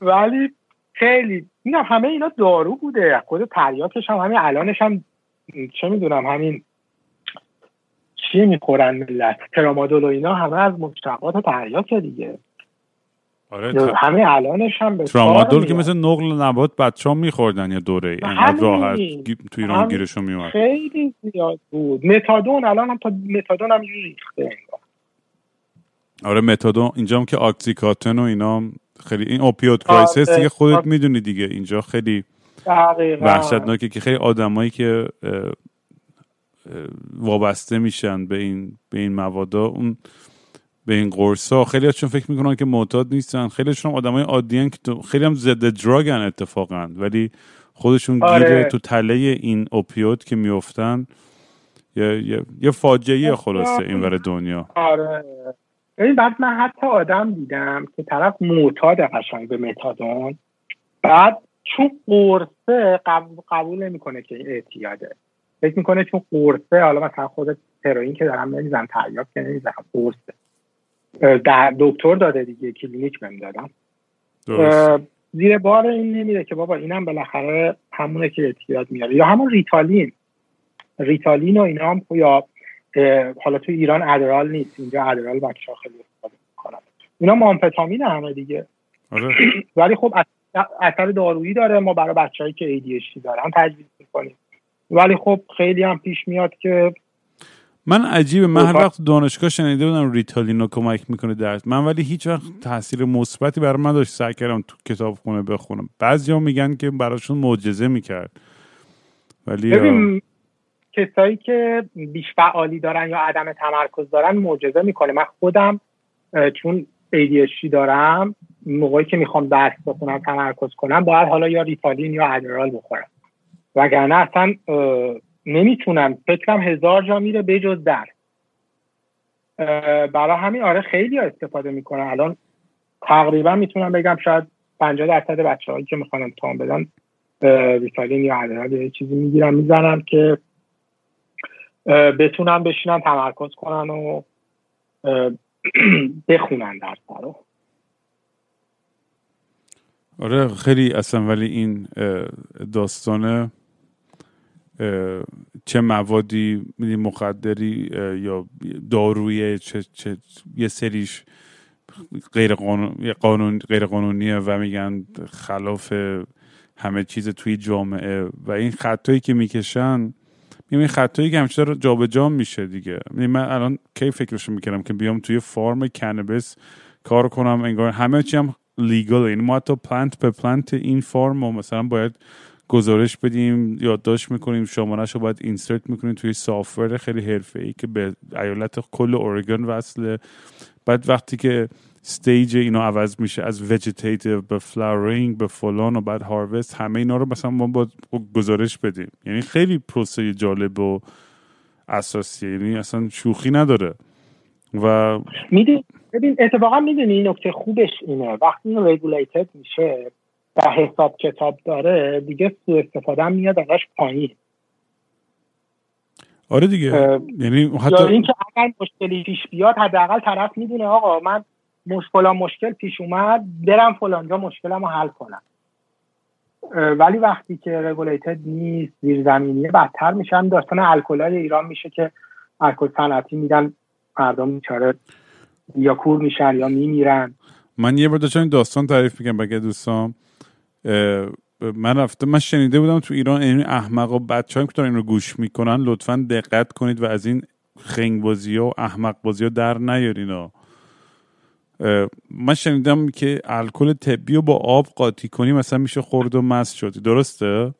ولی خیلی اینا همه اینا دارو بوده. خود تریاکش هم همین الانش هم چه می‌دونم همین چی می‌خورن ملت ترامادول و اینا همه از مشتقات تریاک دیگه. آره همه الانش هم به ترامادول که مثل نقل نبات بچه ها میخوردن یه دوره اینقدر راحت تو ایران گیرشون میومد خیلی زیاد بود. متادون الان هم تا متادون هم ریخته آره متادون اینجا هم که OxyContin و اینا خیلی این opioid crisis دیگه خودت می‌دونی دیگه. اینجا خیلی وحشتناکه که خیلی آدمایی که وابسته میشن به این به این موادا. اون به این قرصا خیلی هاشون فکر می‌کنن که معتاد نیستن. خیلی هاشون آدمای عادی که تو خیلی هم ضد drug ن اتفاقا. ولی خودشون آره. گیره تو تله این اوپیوت که میفتن یه, یه،, یه فاجعه خلاصه این ور دنیا. آره. این بعد من حتی آدم دیدم که طرف معتاد قشنگ به متادون. بعد چون قرصه قبول, قبول نمی‌کنه که اعتیاده. فکر می‌کنه چون قرصه حالا مثلا خود هروئین که دارم نمیزن تریاک که نمیزن قرصه. در دکتر داده دیگه کلینیک بهم دادم زیر بار این نمیره که بابا اینم بالاخره همونه که اعتیاد میاره یا همون ریتالین. ریتالین و اینا هم یا حالا تو ایران ادرال نیست. اینجا ادرال بچه ها خیلی استفاده می‌کنن. اینا مامفتامین همه دیگه. آره. ولی خب اثر دارویی داره. ما برای بچههایی که ADHD دارن تجویز می‌کنیم. ولی خب خیلی هم پیش میاد که من عجیبه من هر وقت دانشگاه شنیده بودم ریتالینو کمک می‌کنه درس. من ولی هیچ وقت تاثیر مثبتی برای من داشت سعی کردم تو کتاب خونه بخونم. بعضیا میگن که براشون معجزه می‌کرد. ولی ببین کسایی که بیش فعالی دارن یا عدم تمرکز دارن معجزه می‌کنه. من خودم چون ADHD دارم موقعی که می‌خوام درس بخونم تمرکز کنم باید حالا یا ریتالین یا ادرال بخورم. وگرنه اصلا نمی‌تونم. فکرم هزار جا میره بجز در. برای همین آره خیلی استفاده می‌کنن. الان تقریبا می‌تونم بگم شاید 50 درصد بچه هایی که می‌خوان امتحان بدن ریتالین یا عدرال یه چیزی می‌گیرن می‌زنن که بتونن بشینن تمرکز کنن و بخونن درس رو. آره خیلی اصلا ولی این داستانه. چه موادی مخدری یا داروی چه, چه یه سریش غیر, قانون، غیر قانونیه و میگن خلاف همه چیز توی جامعه و این خطایی که می‌کشن این خطایی که همچنان جابجا میشه دیگه. من الان کی فکرشو می‌کردم که بیام توی farm cannabis کار کنم انگار همه چی هم legal یعنی ما حتی plant به plant این farm و مثلا باید گزارش بدیم یادداشت می‌کنیم شمارش رو باید insert می‌کنیم توی software خیلی حرفه ای که به ایالت کل اورگان وصله. بعد وقتی که stage اینا عوض میشه از وجیتیتیو به flowering به فلان و بعد harvest همه اینا رو مثلا ما باید گزارش بدیم. یعنی خیلی پروسه جالب و اساسی یعنی اصلا شوخی نداره. و می‌دونی اتفاقا می‌دونی نکته خوبش اینه. وقتی این regulated میشه و حساب کتاب داره دیگه سو استفاده هم میاد ازش پایین. آره دیگه. یعنی حتی یا اینکه اگر مشکلی پیش بیاد حداقل طرف می‌دونه آقا من مشکل مشکل پیش اومد برم فلانجا مشکلم رو حل کنم. ولی وقتی که رگولیتد نیست زیرزمینیه بدتر میشن داستان الکلای ایران میشه که الکل صنعتی میدن مردم بیچاره یا کور میشن یا میمیرن. من یه بار داشتم داستان تعریف می‌کنم بگه دوستان من رفتم من شنیده بودم تو ایران این احمق و بچه که دارن این رو گوش می‌کنن لطفا دقت کنید و از این خنگ بازی و احمق بازی ها در نیارین من شنیدم که الکل طبی رو با آب قاطی کنی مثلا میشه خورد و مست شدی درسته؟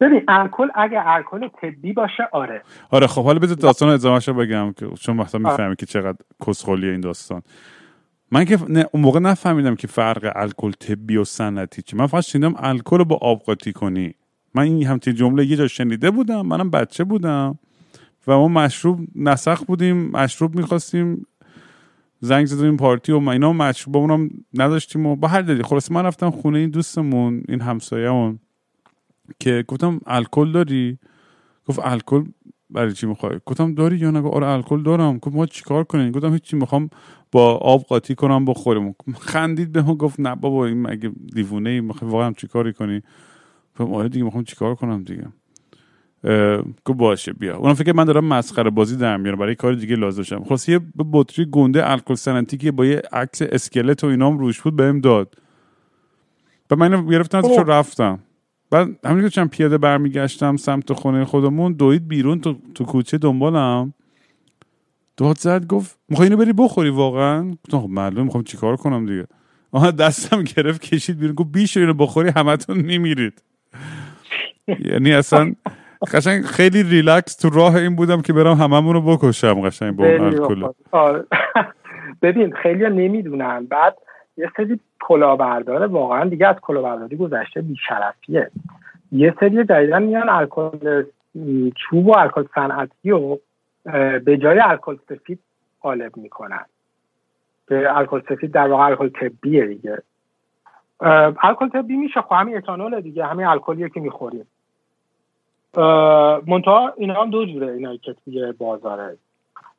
ببین الکل اگه الکل طبی باشه آره. آره خب حالا بذار داستان ادامه بگم که چون مثلا می‌فهمی که چقدر کسخولیه این داستان. من که اون موقع نفهمیدم که فرق الکل طبی و سنتی چی. من فقط شنیدم الکل رو با آب قاطی کنی. من این همچین جمله یه جا شنیده بودم منم بچه بودم. و ما مشروب نسخ بودیم مشروب می‌خواستیم. زنگ زدیم پارتی و اینا مشروب اونم نداشتیم و با هر دلی خلاص من رفتم خونه این دوستمون این همسایه‌مون که گفتم الکل داری؟ گفت الکل برای چی می‌خوای؟ گفتم داری یا نه؟ آره الکل دارم. گفت ما چیکار کنیم؟ گفتم هیچی می‌خوام با آب قاطی کنم بخوریم. خندید به ما گفت نه بابا این مگه دیوونه ای؟ می‌خوای واقعا چیکاری کنی؟ گفتم آره دیگه می‌خوام چیکار کنم دیگه. گفت باشه بیا. اونم فکر من دارم مسخره بازی در میارم برای کار دیگه لازم شم خلاص یه بطری گنده الکل سنتی که با یه عکس اسکلت و اینام روش بود بهم داد. و من گرفتم ازش خب. رفتم. بعد همین که چند پیاده برمیگشتم سمت خونه خودمون دوید بیرون تو, تو کوچه دنبالم. داد زد گفت می‌خوای اینو بری بخوری واقعا؟ گفتم خب معلومه می‌خوام چیکار کنم دیگه. آها دستم گرفت کشید بیرون گفت بیش اینو بخوری همتون میمیرید. یعنی اصلا قشنگ خیلی ریلکس تو راه این بودم که برم هممون رو بکشم قشنگ با اون آره. ببین خیلی نمی‌دونن. بعد یه سری کلاهبرداره واقعا دیگه از کلاهبرداری گذشته بیشرفیه. یه سری جدیدن میان الکل چوب و الکل صنعتی و به جای الکل سفید غالب می‌کنن. که الکل سفید در واقع الکل طبیه دیگه. الکل طبی میشه خب همین اتانول دیگه همین الکلیه که می‌خوریم. منتها اینا هم دو جوره اینا که توی بازاره.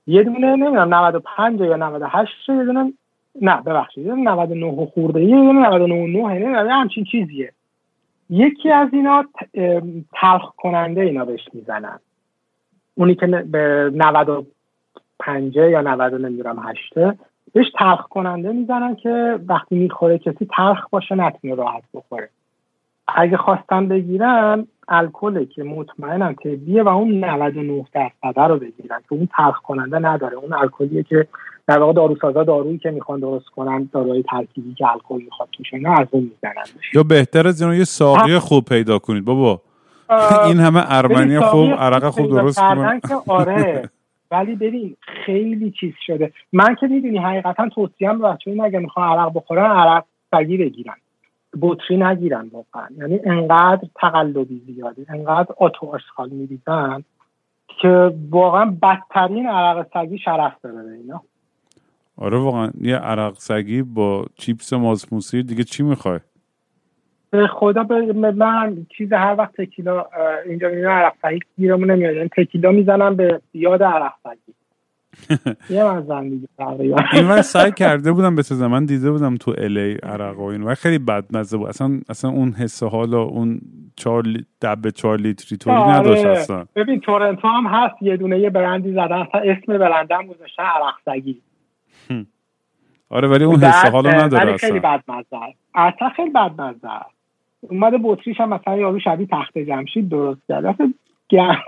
یه دونه نمی‌دونم 95 یا 98 یه دونه نه ببخشید یه 99 خورده یه دونه 99 نه همچین چیزیه. یکی از اینا تلخ کننده اینا بهش می‌زنن. اونی که به 95 یا 90 نمی‌دونم 8 بهش تلخ کننده می‌زنن که وقتی می‌خوره کسی تلخ باشه نتونه راحت بخوره. اگه خواستن بگیرن الکل که مطمئنم طبیه و اون 99 درصد رو بگیرن که اون تلخ کننده نداره اون الکلیه که در واقع داروسازا دارویی که می‌خوان درست کنن داروی ترکیبی که الکل می‌خواد توش نه از اون می‌زنن یا بهتر از یه ساقی خوب پیدا کنید. بابا این همه ارمنی خوب عرق خوب درست کنن آره. ولی ببین خیلی چیز شده. من که می‌دونی حقیقتا توصیهم به بچه‌ها اگه می‌خوان عرق بخورن عرق سگی بگیرن. بطری نگیرن واقعا. یعنی انقدر تقلبی زیاده انقدر آتو آشغال میریزن که واقعا بدترین عرق سگی شرف داره اینا. آره واقعا. یه عرق سگی با چیپس مازموسی دیگه چی می‌خوای؟ به خدا به من چیز هر وقت تکیلا اینجا می‌بینم عرق سگی گیرمون نمیاد. یعنی تکیلا می‌زنم به یاد عرق سگی. یه این من سعی کرده بودم به من دیده بودم تو الی عرق و این و خیلی بدمزه بود. اصلا اصلا اون حس حال اون چهار دبه چهار لیتری توری آره. نداشت اصلا. ببین تورنتو هم هست. یه دونه یه برندی زدن. اصلا اسم برندم گذاشتن عرق سگی. آره ولی اون حس حالو نداره ولی خیلی بدمزه. اصلا خیلی بدمزه. اومده بطریش هم مثلا یارو شبیه تخت جمشید درست کرد. اصلا گرم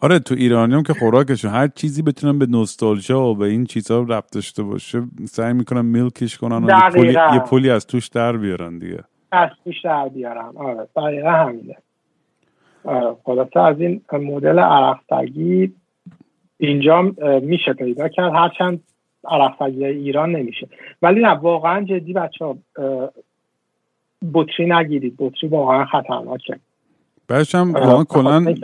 آره تو ایرانی هم که خوراکشون هر چیزی بتونن به نوستالژا و به این چیزها ربط داشته باشه سعی می‌کنن میلکش کنن و یه پولی, یه پولی از توش در بیارن دیگه. از توش در بیارن. آره دقیقا همینه. آره خلاصه از این مدل عرقسگی اینجا میشه پیدا کرد. هرچند عرقسگی ایران نمیشه. ولی نه واقعا جدی بچه ها بطری نگیرید. بطری واقعا خطرناکه. بعدش هم واقعا کلا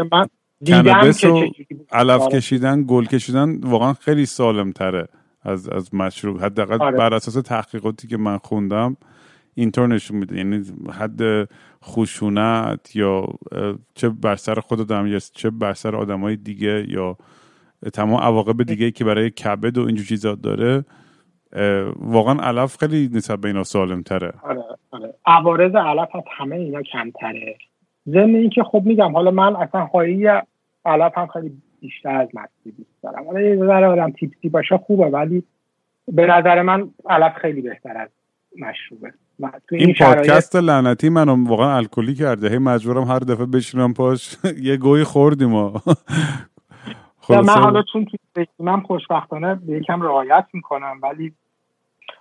کنابس و علف آره. کشیدن گل کشیدن واقعا خیلی سالم تره از از مشروب. حداقل آره. بر اساس تحقیقاتی که من خوندم اینطور نشون میده. یعنی حد خشونت یا چه بر سر خود آدم چه بر سر آدمای دیگه یا تمام عواقب دیگه که برای کبد و اینجور چیزات داره واقعا علف خیلی نسبت به اینا سالم تره آره آره. عوارض علف از همه اینا کمتره. ضمن اینکه خب میگم حالا من اصلا خواهی علف هم خیلی بیشتر از مستی دوست دارم. حالا یه ذره آدم تیپسی باشه خوبه ولی به نظر من علف خیلی بهتر از مشروبه. این, پادکست لعنتی منو واقعا الکلی کرده. هی مجبورم هر دفعه بشینم پاش. یه گوی خوردیم و من حالا چون توی من خوشبختانه به یکم رعایت می‌کنم ولی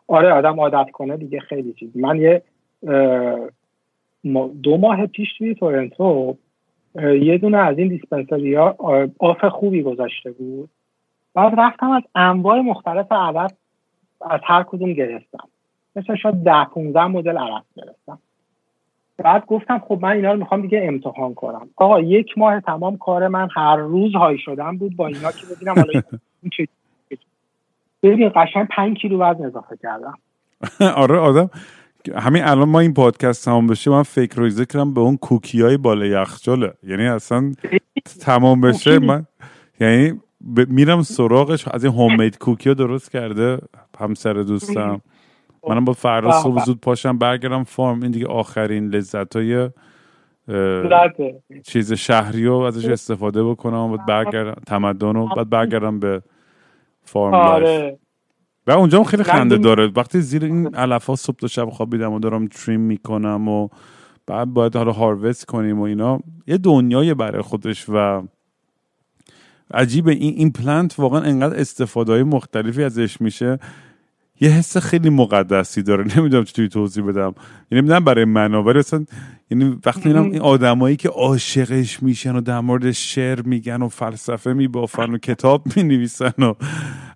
آره آدم عادت کنه دیگه خیلی چیزی من یه دو ماه پیش توی تورنتو یه دونه از این دیسپنسری ها آف خوبی گذاشته بود. بعد رفتم از انواع مختلف عرب از هر کدوم گرفتم. مثلا شاید ده 15 مدل عرب گرفتم. بعد گفتم خب من اینا رو می‌خوام دیگه امتحان کنم. آقا یک ماه تمام کار من هر روز های شدم بود با اینا که ببینم حالا این چه ببین قشنگ 5 کیلو وزن اضافه کردم. آره آدم همین الان ما این پادکست تمام بشه من فکر رو ذکرم به اون کوکی های بالا یخچاله یعنی اصلا تمام بشه من یعنی میرم سراغش از این هومید کوکی ها درست کرده همسر دوستم. منم با فردا صبح زود پاشم برگردم فارم. این دیگه آخرین لذت های چیز شهری رو ازش استفاده بکنم و برگردم تمدن رو بعد برگردم به فارم آره. و اونجا هم خیلی خنده داره. وقتی زیر این علف ها صبح تا شب خوابیدم و دارم تریم می‌کنم و بعد باید حالا هاروست کنیم و اینا یه دنیای برای خودش و عجیبه. این این پلنت واقعا انقدر استفاده مختلفی ازش میشه. یه حس خیلی مقدسی داره. نمی‌دونم چطوری توضیح بدم. یعنی نه برای من ولی اصلا یعنی وقتی می‌بینم این آدمایی که عاشقش میشن و در مورد شعر میگن و فلسفه میبافن و کتاب می‌نویسن و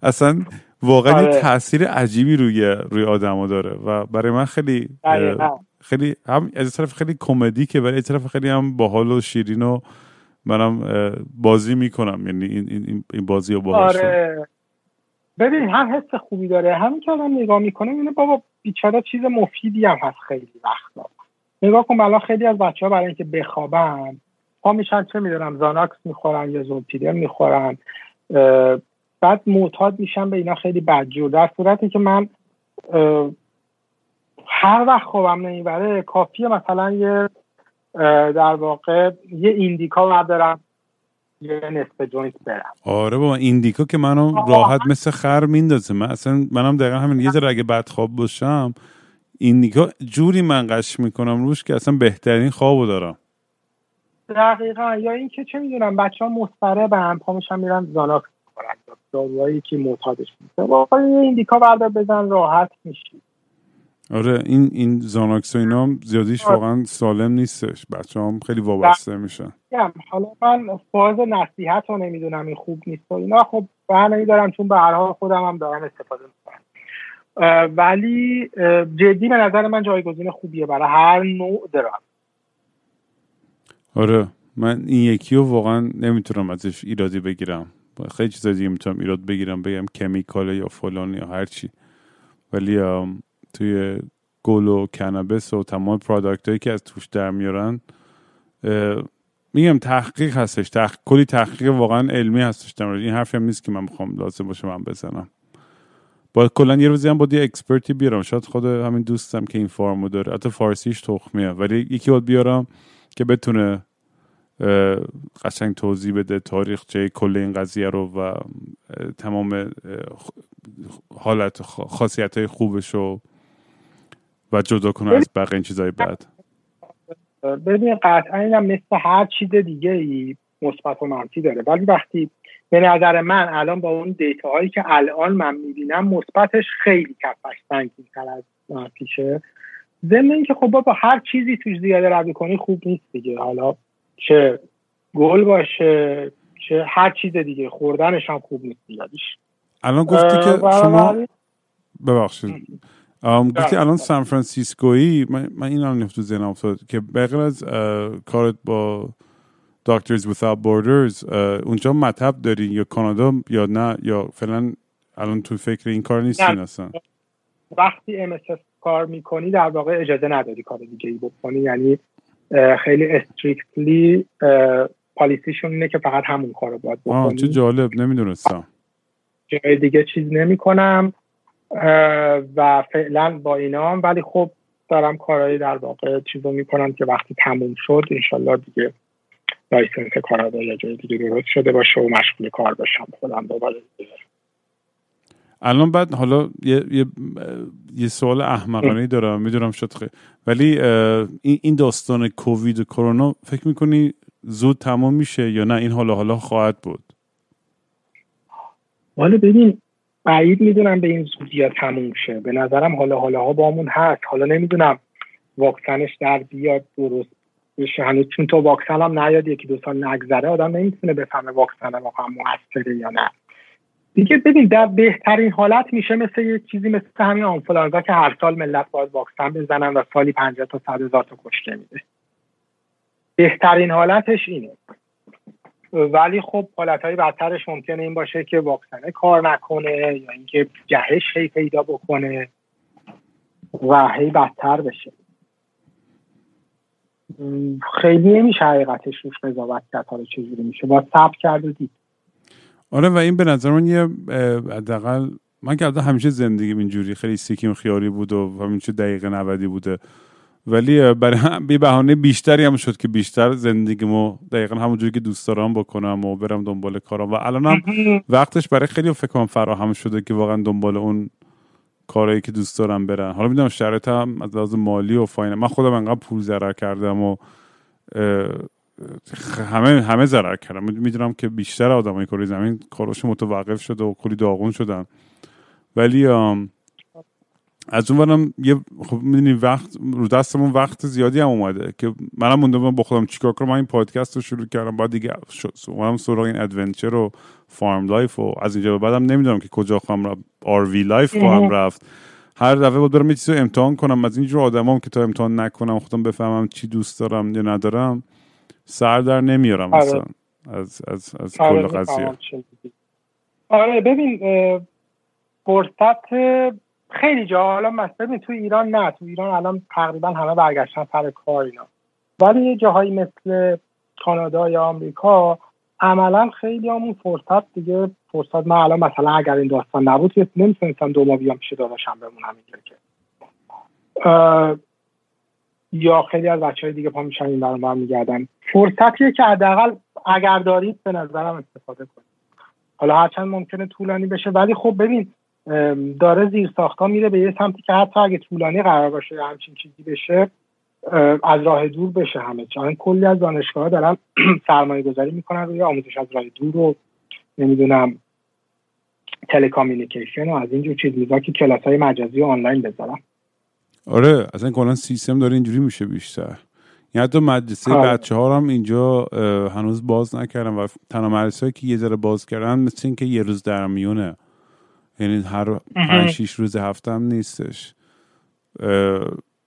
اصلا واقعا یه آره. تاثیر عجیبی روی روی آدما داره و برای من خیلی خیلی هم از طرف خیلی کمدی که از طرف خیلی هم باحال و شیرین و منم بازی می‌کنم. یعنی این, این, این بازی رو باهاش. آره. ببین هم حس خوبی داره. همین که آدم نگاه می‌کنه اینه بابا بیچاره چیز مفیدی هم هست خیلی وقتا. نگاه کن الان خیلی از بچه ها برای اینکه بخوابن پا میشن چه می‌دونم زاناکس می‌خورن یا زولپیدر می‌خورن بعد معتاد میشن به اینا خیلی بدجور. در صورتی که من هر وقت خوابم نمی‌بره کافیه مثلا یه در واقع یه indica بردارم یه نصف joint برم. آره بابا indica که منو راحت مثل خر میندازه. من اصلا منم دقیقا همین یه ذره اگه بدخواب باشم indica جوری من غش می‌کنم روش که اصلا بهترین خوابو دارم. دقیقا. یا اینکه چه می‌دونم بچه ها مستره به هم پا میرن زاناکس داروهایی که معتادش میشه واقعا این ایندیکا بردار بزن راحت میشی. آره این این زاناکس و اینا زیادیش آره. واقعا سالم نیستش. بچه هم خیلی وابسته میشن. حالا من فاز نصیحت رو نمی‌دونم این خوب نیست و اینا. خب برنامه دارم چون به هر حال خودم هم دارم استفاده می‌کنم. ولی جدی به نظر من جایگزین خوبیه برای هر نوع درام. آره من این یکی رو واقعا نمی‌تونم ازش ایرادی بگیرم. خیلی چیزا دیگه می‌تونم ایراد بگیرم بگم chemical یا فلان یا هر چی. ولی توی گل و کنابس و تمام product هایی که از توش در میارن میگم تحقیق هستش. تحقیق کلی تحقیق واقعا علمی هستش در این حرفی هم نیست که من می‌خوام لازم باشه من بزنم. با کلا یه روزی هم با یه expert ی بیارم. شاید خود همین دوستم که این farm و داره. حتی فارسیش تخمیه ولی یکی باید بیارم که بتونه قشنگ توضیح بده تاریخچه کل این قضیه رو و تمام حالت خاصیت های خوبش رو. و جدا کنه از بقیه این چیزهای بعد. ببین قطعا اینم مثل هر چیز دیگه ای مثبت و منفی داره. ولی وقتی به نظر من الان با اون دیتا هایی که الان من می‌بینم مثبتش خیلی کفش سنگین تر از منفیشه. ضمن اینکه خب با هر چیزی توش زیاده روی کنی خوب نیست دیگه. حالا چه گل باشه چه هر چیز دیگه خوردنش هم خوب نیست زیادیش الان گفتی که شما ببخشید. گفتی الان سان فرانسیسکویی من, من این الان تو ذهنم افتاد که بغیر از کارت با دکترز Without Borders اونجا مطب داری یا کانادا یا نه؟ یا فعلا الان تو فکر این کار نیستین اصلا وقتی MSF کار می‌کنی در واقع اجازه نداری کار دیگه ای بکنی. یعنی خیلی strictly policy شون اینه که فقط همون کار رو باید بکنی چه جالب نمی‌دونستم. جای دیگه چیز نمی کنم و فعلا با اینا ولی خب دارم کارهایی در واقع چیز رو می‌کنم که وقتی تموم شد انشالله دیگه license کانادا یا جای دیگه درست شده باشه و مشغول کار باشم. خودم دوباره الان بعد حالا یه, یه, یه سوال احمقانه دارم می‌دونم شد خیلی. ولی این داستان کووید و کرونا فکر می‌کنی زود تمام میشه یا نه؟ این حالا حالا خواهد بود. حالا ببین بعید می‌دونم به این زودی ها تموم شه. به نظرم حالا حالا ها بامون هست. حالا نمی‌دونم واکسنش در بیاد درست بشه. هنوز چون تو واکسن هم نیاد یکی دو سال نگذره آدم نمی‌تونه بفهمه واکسن واقعا موثره یا نه. دیگه ببین در بهترین حالت میشه مثل یه چیزی مثل همین آنفولانزا که هر سال ملت باید واکسن بزنن و سالی 50 تا 100 هزار تا کشته میده بهترین حالتش اینه. ولی خب حالتهای بدترش ممکنه این باشه که واکسنه کار نکنه یا اینکه جهش هی پیدا بکنه و هی بدتر بشه. خیلی نمیشه حقیقتش روش قضاوت کرد حالا چجوری میشه. با صبر کرد و دید. آره و این به نظر من یه حداقل من که همیشه زندگی اینجوری خیلی سیکیم خیاری بود و همینجور دقیقه نودی بوده. ولی برای بی بهانه بیشتری هم شد که بیشتر زندگیمو دقیقا همونجوری که دوست دارم بکنم و برم دنبال کارم. و الانم وقتش برای خیلی فکر فراهم شده که واقعا دنبال اون کارهایی که دوست دارم برن حالا می‌دونم شرط هم از لحاظ مالی و فاینه من خودم انقدر پول ضرر کردم و همه همه ضرر کردم. می‌دونم که بیشتر آدمای کره زمین کاراش متوقف شده و کلی داغون شدن. ولی از اون برم یه خب می‌دونی وقت رو دستمون وقت زیادی هم اومده که منم مونده با خودم چیکار کنم؟ من این پادکست رو شروع کردم بعد دیگه اومدم سراغ این adventure و farm life و از اینجا به بعدم نمی‌دونم که کجا خواهم رفت. RV life خواهم رفت. هر دفعه بود برم یه چیزی امتحان کنم. از اینجور آدمام که تا امتحان نکنم خودم بفهمم چی دوست دارم یا ندارم سر در نمیارم آره. اصلا. از از از آره کل قضیه. آره ببین فرصت خیلی جا حالا مثلا تو ایران نه تو ایران الان تقریبا همه برگشتن سر کار اینا. ولی یه جاهایی مثل کانادا یا آمریکا عملا خیلی همون فرصت دیگه فرصت من الان مثلا اگر این داستان نبود نمی‌تونستم دو ماه بیام پیش داداشم بمونم اینجا که. یا خیلی از بچه های دیگه پا میشن این برام میگردن فرصتیه که حداقل اگر دارید به نظرم استفاده کنید. حالا هرچند ممکنه طولانی بشه ولی خب ببین داره زیر ساختا میره به یه سمتی که حتی اگه طولانی قرار باشه یا همچین چیزی بشه از راه دور بشه همه چون کلی از دانشگاه دارن سرمایه گذاری می‌کنن روی آموزش از راه دور و نمی‌دونم تلکامیونیکیشن و از اینجور چیزا که کلاس های مجازی و آنلاین بذارن. آره اصلا کلا سیستم داره اینجوری میشه بیشتر. یعنی حتی مدرسه آره. بچه ها هم اینجا هنوز باز نکردن و تنها مدرسه که یه ذره باز کردن مثل اینکه یه روز در میونه یعنی هر پنج شیش روز هفته هم نیستش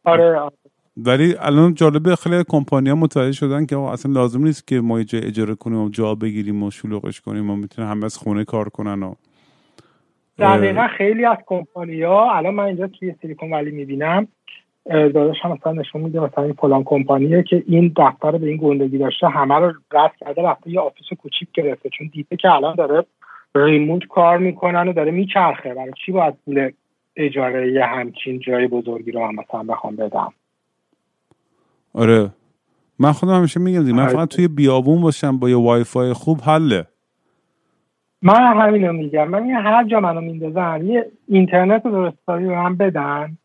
آره ولی الان جالبه خیلی کمپانی ها متوجه شدن که اصلا لازم نیست که ما جای اجاره کنیم و جا بگیریم و شلوغش کنیم و می‌تونه همه از خونه کار کنن و دقیقا خیلی از کمپانی ها الان من اینجا توی Silicon Valley می‌بینم داداش هم مثلا نشون میده مثلا این فلان کمپانیه که این دفتر به این گندگی داشته همه رو رد کرده رفته یه office کوچیک گرفته چون دیده که الان داره remote کار می‌کنن و داره میچرخه. برای چی باید پول اجاره یه همچین جای بزرگی رو هم مثلا بخوام بدم؟ آره. من خودم همیشه میگم من آره. فقط توی بیابون باشم با یه وای فای خوب حله. من همینو میگم. من یه هر جا منو میندازن یه اینترنت درستایی رو هم بدن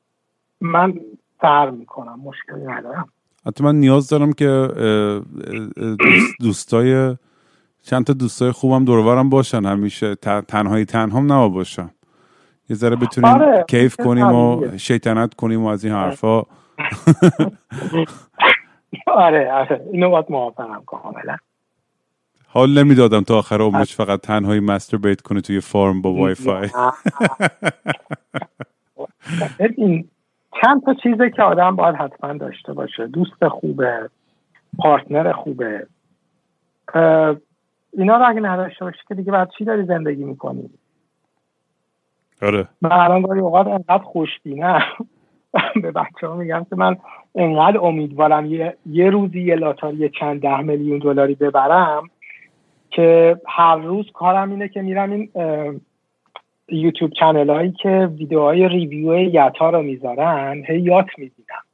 من سر می‌کنم. مشکلی ندارم. حتی من نیاز دارم که دوستای چند تا دوستای خوبم دورورم باشن. همیشه تنهایی تنهام نبا باشم. یه ذره بتونیم آره. کیف کنیم و شیطنت کنیم و از این حرفا. آره آره. اینو باید موافقم کاملا. حال نمی‌دادم تا آخر عمرش فقط تنهایی مستر بیت کنه توی فارم با وای فای این چند تا چیزه که آدم باید حتما داشته باشه. دوست خوبه پارتنر خوبه. اینا رو اگه نداشته باشی که دیگه بعد چی داری زندگی می‌کنی؟ آره. من الان گاهی اوقات انقدر خوشبینم به بچه ها میگم که من انقدر امیدوارم یه, یه روزی یه لاتاری چند ده میلیون دلاری ببرم که هر روز کارم اینه که میرم این یوتیوب چنل هایی که ویدیوهای ریویو یتا رو می‌ذارن هی یات می‌بینم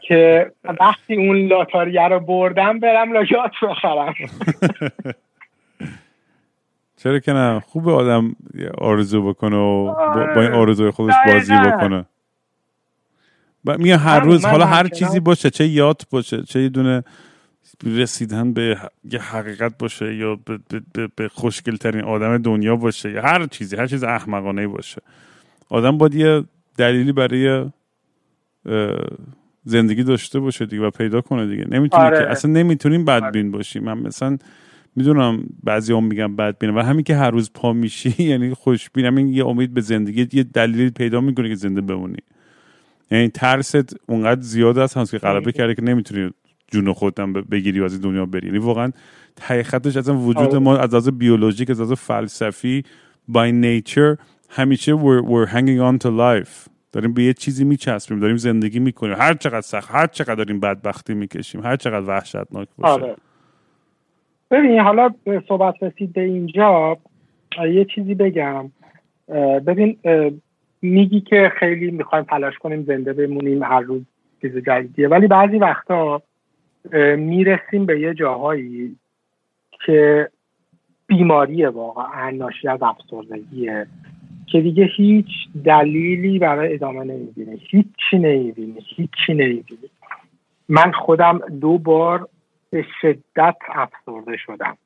که وقتی اون لاتاریه رو بردم برم لا یات بخرم. چرا که نه؟ خوب آدم آرزو بکنه و با, این آرزوی خودش بازی بکنه. میگه هر روز حالا هر چیزی باشه چه یات باشه چه یه دونه رسیدن به یه حقیقت باشه یا به, به, به خوشگل ترین آدم دنیا باشه یا هر چیزی هر چیز احمقانه باشه. آدم باید یه دلیلی برای زندگی داشته باشه دیگه و پیدا کنه دیگه. نمی‌تونی آره. که اصلا نمی‌تونیم بدبین باشیم. من مثلا می‌دونم بعضی هم میگم بدبینم و همین که هر روز پا میشی یعنی خوشبین. همین یه امید به زندگی یه دلیلی پیدا می‌کنه که زنده بمونی. یعنی ترست اونقدر زیاد است که غلبه کرده که نمی‌تونی جون خودم بگیری و از دنیا بری. یعنی واقعا حقیقتش اصلا وجود آره. ما از از بیولوژیک از از فلسفی by nature همیشه we're, we're hanging on to life. داریم به یه چیزی میچسبیم داریم زندگی می‌کنیم. هر چقدر سخت هر چقدر داریم بدبختی می‌کشیم هر چقدر وحشتناک باشه. آره. ببین حالا صحبت رسید به اینجا یه چیزی بگم. ببین میگی که خیلی می‌خوایم تلاش کنیم زنده بمونیم هر روز چیز جدیدیه. ولی بعضی وقتا می‌رسیم به یه جاهایی که بیماریه واقعا ناشی از افسردگیه. که دیگه هیچ دلیلی برای ادامه نمی‌بینه. هیچی نمی‌بینه. هیچی نمی‌بینه. من خودم دو بار به شدت افسرده شدم.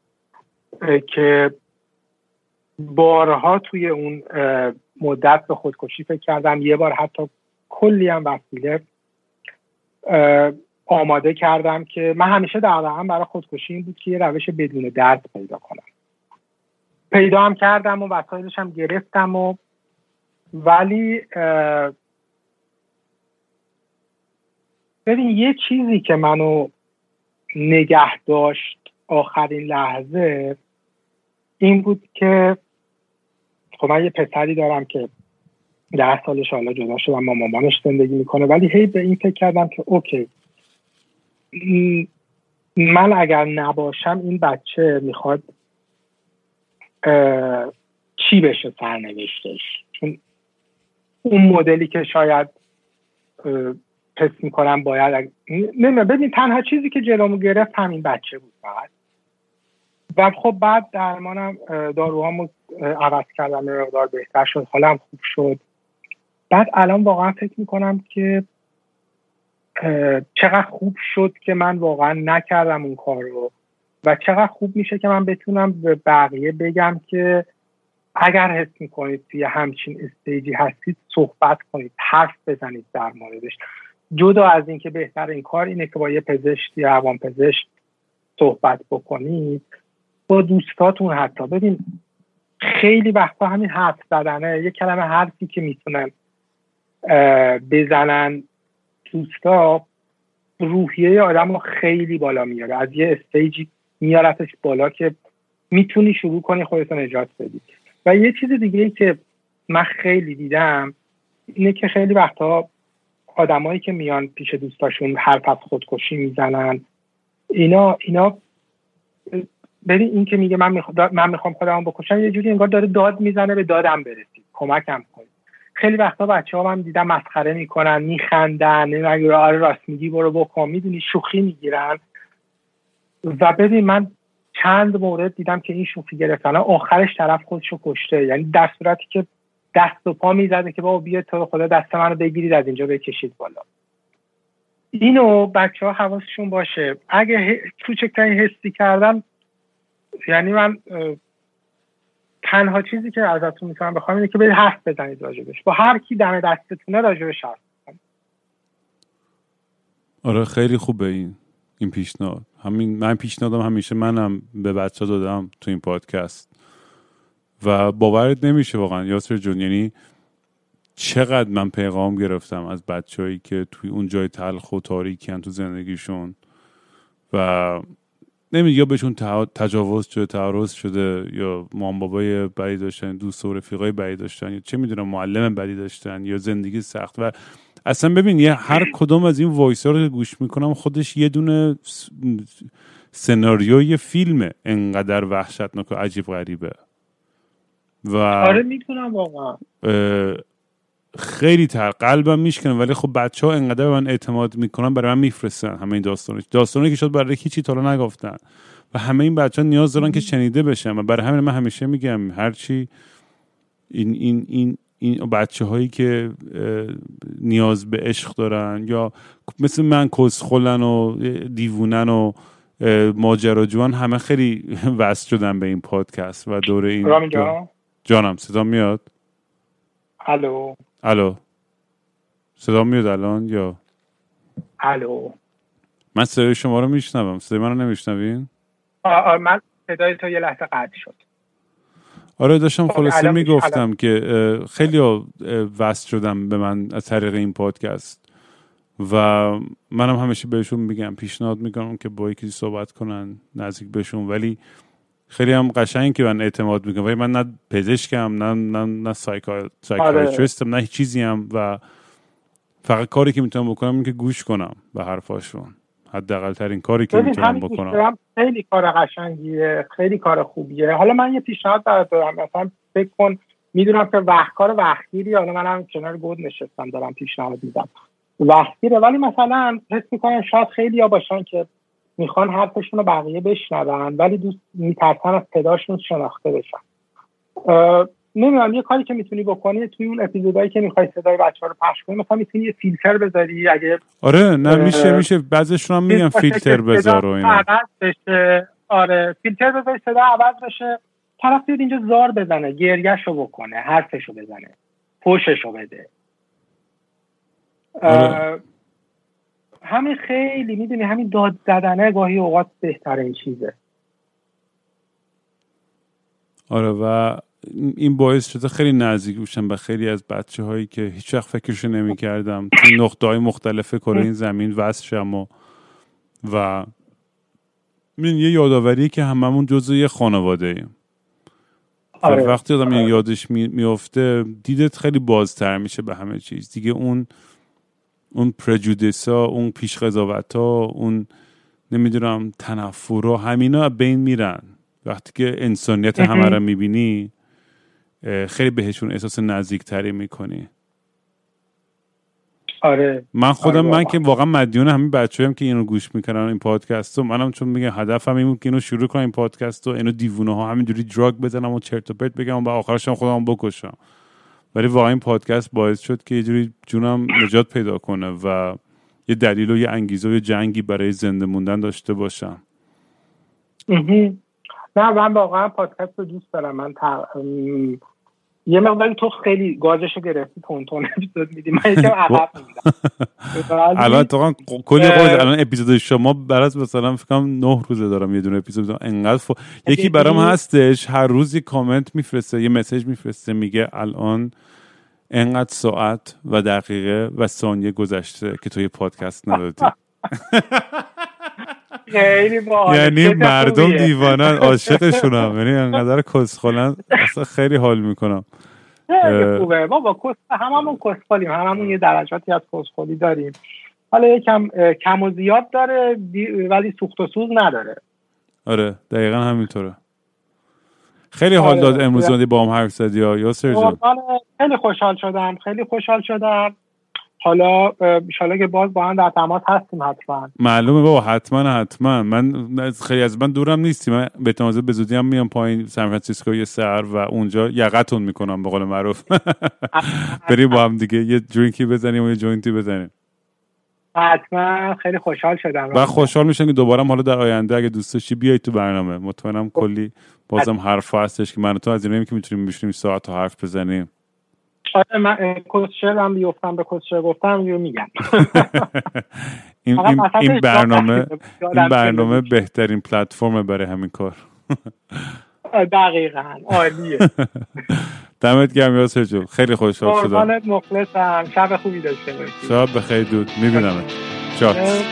که بارها توی اون مدت به خودکشی فکر کردم. یه بار حتی کلی هم وسیله آماده کردم که من همیشه در هم برای خودکشی این بود که یه روش بدون درد پیدا کنم. پیدا هم کردم و وسایلش هم گرفتم و ولی ببین یه چیزی که منو نگه داشت آخرین لحظه این بود که خب من یه پسری دارم که ده سالش حالا جدا شدم با مامانش زندگی می‌کنه ولی هی به این فکر کردم که اوکی. من اگر نباشم این بچه می‌خواد چی بشه سرنوشتش؟ چون اون مدلی که شاید پس می‌کنم باید نمی‌دونم ببین تنها چیزی که جلومو گرفت همین بچه بود فقط. و خب بعد درمانم داروهامو عوض کردم مقدار بهتر شد حالم خوب شد. بعد الان واقعا فکر می‌کنم که چقدر خوب شد که من واقعا نکردم اون کار رو و چقدر خوب میشه که من بتونم به بقیه بگم که اگر حس می‌کنید توی همچین استیجی هستید صحبت کنید حرف بزنید در موردش. جدا از اینکه بهتر این کار اینه که با یه پزشک یا روان پزشک صحبت بکنید. با دوستاتون حتی. ببین خیلی وقتا همین حرف زدنه. یه کلمه حرفی که می‌تونن بزنن دوستا روحیه آدم رو خیلی بالا میاره. از یه استیجی میارتش بالا که می‌تونی شروع کنی خودتو نجات بدی. و یه چیز دیگه ای که من خیلی دیدم اینه که خیلی وقتا آدمایی که میان پیش دوستاشون حرف از خودکشی می‌زنن اینا اینا ببین این که میگه من می‌خوام من می‌خوام خودم بکشم یه جوری انگار داره داد می‌زنه به دادم برسید کمکم کنید خیلی وقتا بچه ها من دیدم مسخره می‌کنن میخندن آره راست میگی برو بکن. می‌دونی شوخی می‌گیرن. و ببین من چند مورد دیدم که این شوخی گرفتن آخرش طرف خودشو کشته. یعنی در صورتی که دست و پا می‌زده که بابا بیا تو خدا دست منو بگیرید از اینجا بکشید بالا. اینو بچه ها حواسشون باشه. اگه کوچکترین حسی کردن یعنی من تنها چیزی که ازتون می‌تونم بخوام اینه که برید حرف بزنید راجبش. با هر کی دم دستتونه راجبش حرف آره خیلی خوبه این. این پیشنهاد. همین من پیشنهادم همیشه منم به بچه دادم تو این پادکست. و باورت نمیشه واقعا یاسر جون یعنی چقدر من پیغام گرفتم از بچههایی که توی اون جای تلخ و تاریکی تو زندگیشون و نمی یا بهشون تجاوز شده تعرض شده یا مام بابای بدی داشتن دوست و رفیقای بدی داشتن یا چه می‌دونم معلم بدی داشتن یا زندگی سخت. و اصلا ببین یه هر کدوم از این وایس ها رو گوش می‌کنم خودش یه دونه سناریوی فیلمه انقدر وحشتناک و عجیب غریبه. و آره می‌تونم واقعا. خیلی تر. قلبم میشکنه ولی خب بچه ها انقدر به من اعتماد می‌کنن برای من میفرستن همه این داستانش. داستانی که شد برای هیچی تا نگفتن. و همه این بچه ها نیاز دارن که شنیده بشن. و برای همین من همیشه میگم هرچی این این این این بچه هایی که نیاز به عشق دارن یا مثل من کسخلن و دیوونن و ماجراجوان همه خیلی وست شدن به این پادکست و دوره این جانم صدا میاد؟ الو. الو. صدا میاد الان یا؟ الو. من صدای شما رو میشنوم. صدای من رو نمیشنوین من صدای تو یه لحظه قطع شد. آره داشتم خب، خلاصه می‌گفتم که خیلی وست شدم به من از طریق این پادکست و منم همیشه بهشون میگم پیشنهاد می‌کنم که با یکی صحبت کنن نزدیک بهشون. ولی خیلی هم قشنگ که من اعتماد می‌کنم. ولی من نه پزشکم نه نه نه سایکاتریستم نه چیزی هم. و فقط کاری که می‌تونم بکنم این که گوش کنم به حرفاشون حداقل ترین کاری که می‌تونم بکنم. خیلی کار قشنگیه خیلی کار خوبیه. حالا من یه پیشنهاد برات دارم. مثلا فکر کن می‌دونم که وقت کار وقتگیری حالا منم کنار گود نشستم دارم پیشنهاد میدم. وقتگیره ولی مثلا حس می‌کنم شاید خیلی ها باشن که می‌خوان حرفشون رو بقیه بشنون ولی دوست میترسن از صداشون شناخته بشن. نمی‌دونم یه کاری که می‌تونی بکنی توی اون اپیزودایی که می‌خوای صدای بچه ها رو پخش کنی مثلا می‌تونی یه فیلتر بذاری اگه آره نه میشه میشه. بعضشون هم میگن فیلتر بذار و اینا. بشه. آره فیلتر بذاری صدا عوض بشه. طرف بیاد اینجا زار بزنه گریهشو بکنه حرفشو بزنه پوششو بده. آره. همین خیلی می‌دونی همین داد زدنه گاهی اوقات بهترین چیزه. آره و این باعث شده خیلی نزدیک بشم به خیلی از بچه هایی که هیچ وقت فکرشو نمی کردم تو نقطه های مختلف کره این زمین وصل شم و و این یه یادآوری که هممون جزو یه خانواده ایم آره. وقتی آدم آره. یادش میافته دیدت خیلی بازتر میشه به همه چیز دیگه اون اون پرجودیسا اون پیش ها اون نمی‌دونم تنفر همینا بین میرن وقتی که انسانیت همه رو می‌بینی خیلی بهشون احساس نزدیکتری می‌کنی. آره. من خودم آره من که واقعا مدیون همین بچه هم که اینو گوش می‌کنن این پادکست رو منم چون میگم هدفم این بود که اینو شروع کنم این پادکست رو اینو دیوونه ها همینجوری دراگ بزنم و چرت و پرت بگم و آخرش هم خودم بکشم. ولی واقعا این پادکست باعث شد که یه جوری جونم نجات پیدا کنه و یه دلیل و یه انگیزه و یه جنگی برای زنده موندن داشته باشم. نه من واقعا پادکست رو دوست دارم. من یه مقداری تو خیلی گازشو گرفتی تون تون اپیزود میدی. من یکم عقب میدم الان تو کلی قول الان اپیزود شما برات مثلا فکر کنم 9 روزه دارم یه دونه اپیزود انقدر ف... یکی برام هستش هر روز یه کامنت میفرسته یه مسیج میفرسته میگه الان انقدر ساعت و دقیقه و ثانیه گذشته که تو یه پادکست ندادی. خیلی یعنی مردم دیوانن عاشقشونم. یعنی انقدر کسخلن اصلا خیلی حال می‌کنم. خیلی خوبه. بابا کس هممون کسخلیم. هممون یه درجاتی از کسخلی داریم. حالا یکم کم و زیاد داره ولی سوخت و سوز نداره. آره دقیقا همینطوره. خیلی حال داد آره. امروز با هم حرف زدی یا یاسر جان. خیلی خوشحال شدم. خیلی خوشحال شدم. حالا ان که باز با هم در تماس هستیم حتما. معلومه بابا حتما حتما. من خیلی از من دورم نیستی من به تازه به زودی هم میام پایین. سان فرانسیسکو یه سر و اونجا یقتون می‌کنم به قول معروف. بریم با هم دیگه یه درینکی بزنیم و یه جوینتی بزنیم. حتما. خیلی خوشحال شدم. و خوشحال میشم که دوباره حالا در آینده اگه دوست داشتی بیای تو برنامه. مطمئنم کلی بازم حرف هستش که من تو از اینایی که می‌تونیم بشینیم ساعت حرف بزنیم. آره من کوشر هم بیفتم به کوشر گفتم یو میگم. این, این, این برنامه این برنامه بهترین پلتفرم برای همین کار. دقیقا. عالیه. دمت گرم یاسر جو خیلی خوشحال شدم قربانت مخلصم. شب خوبی داشته باشی. شب بخیر دود. می‌بینم چاکس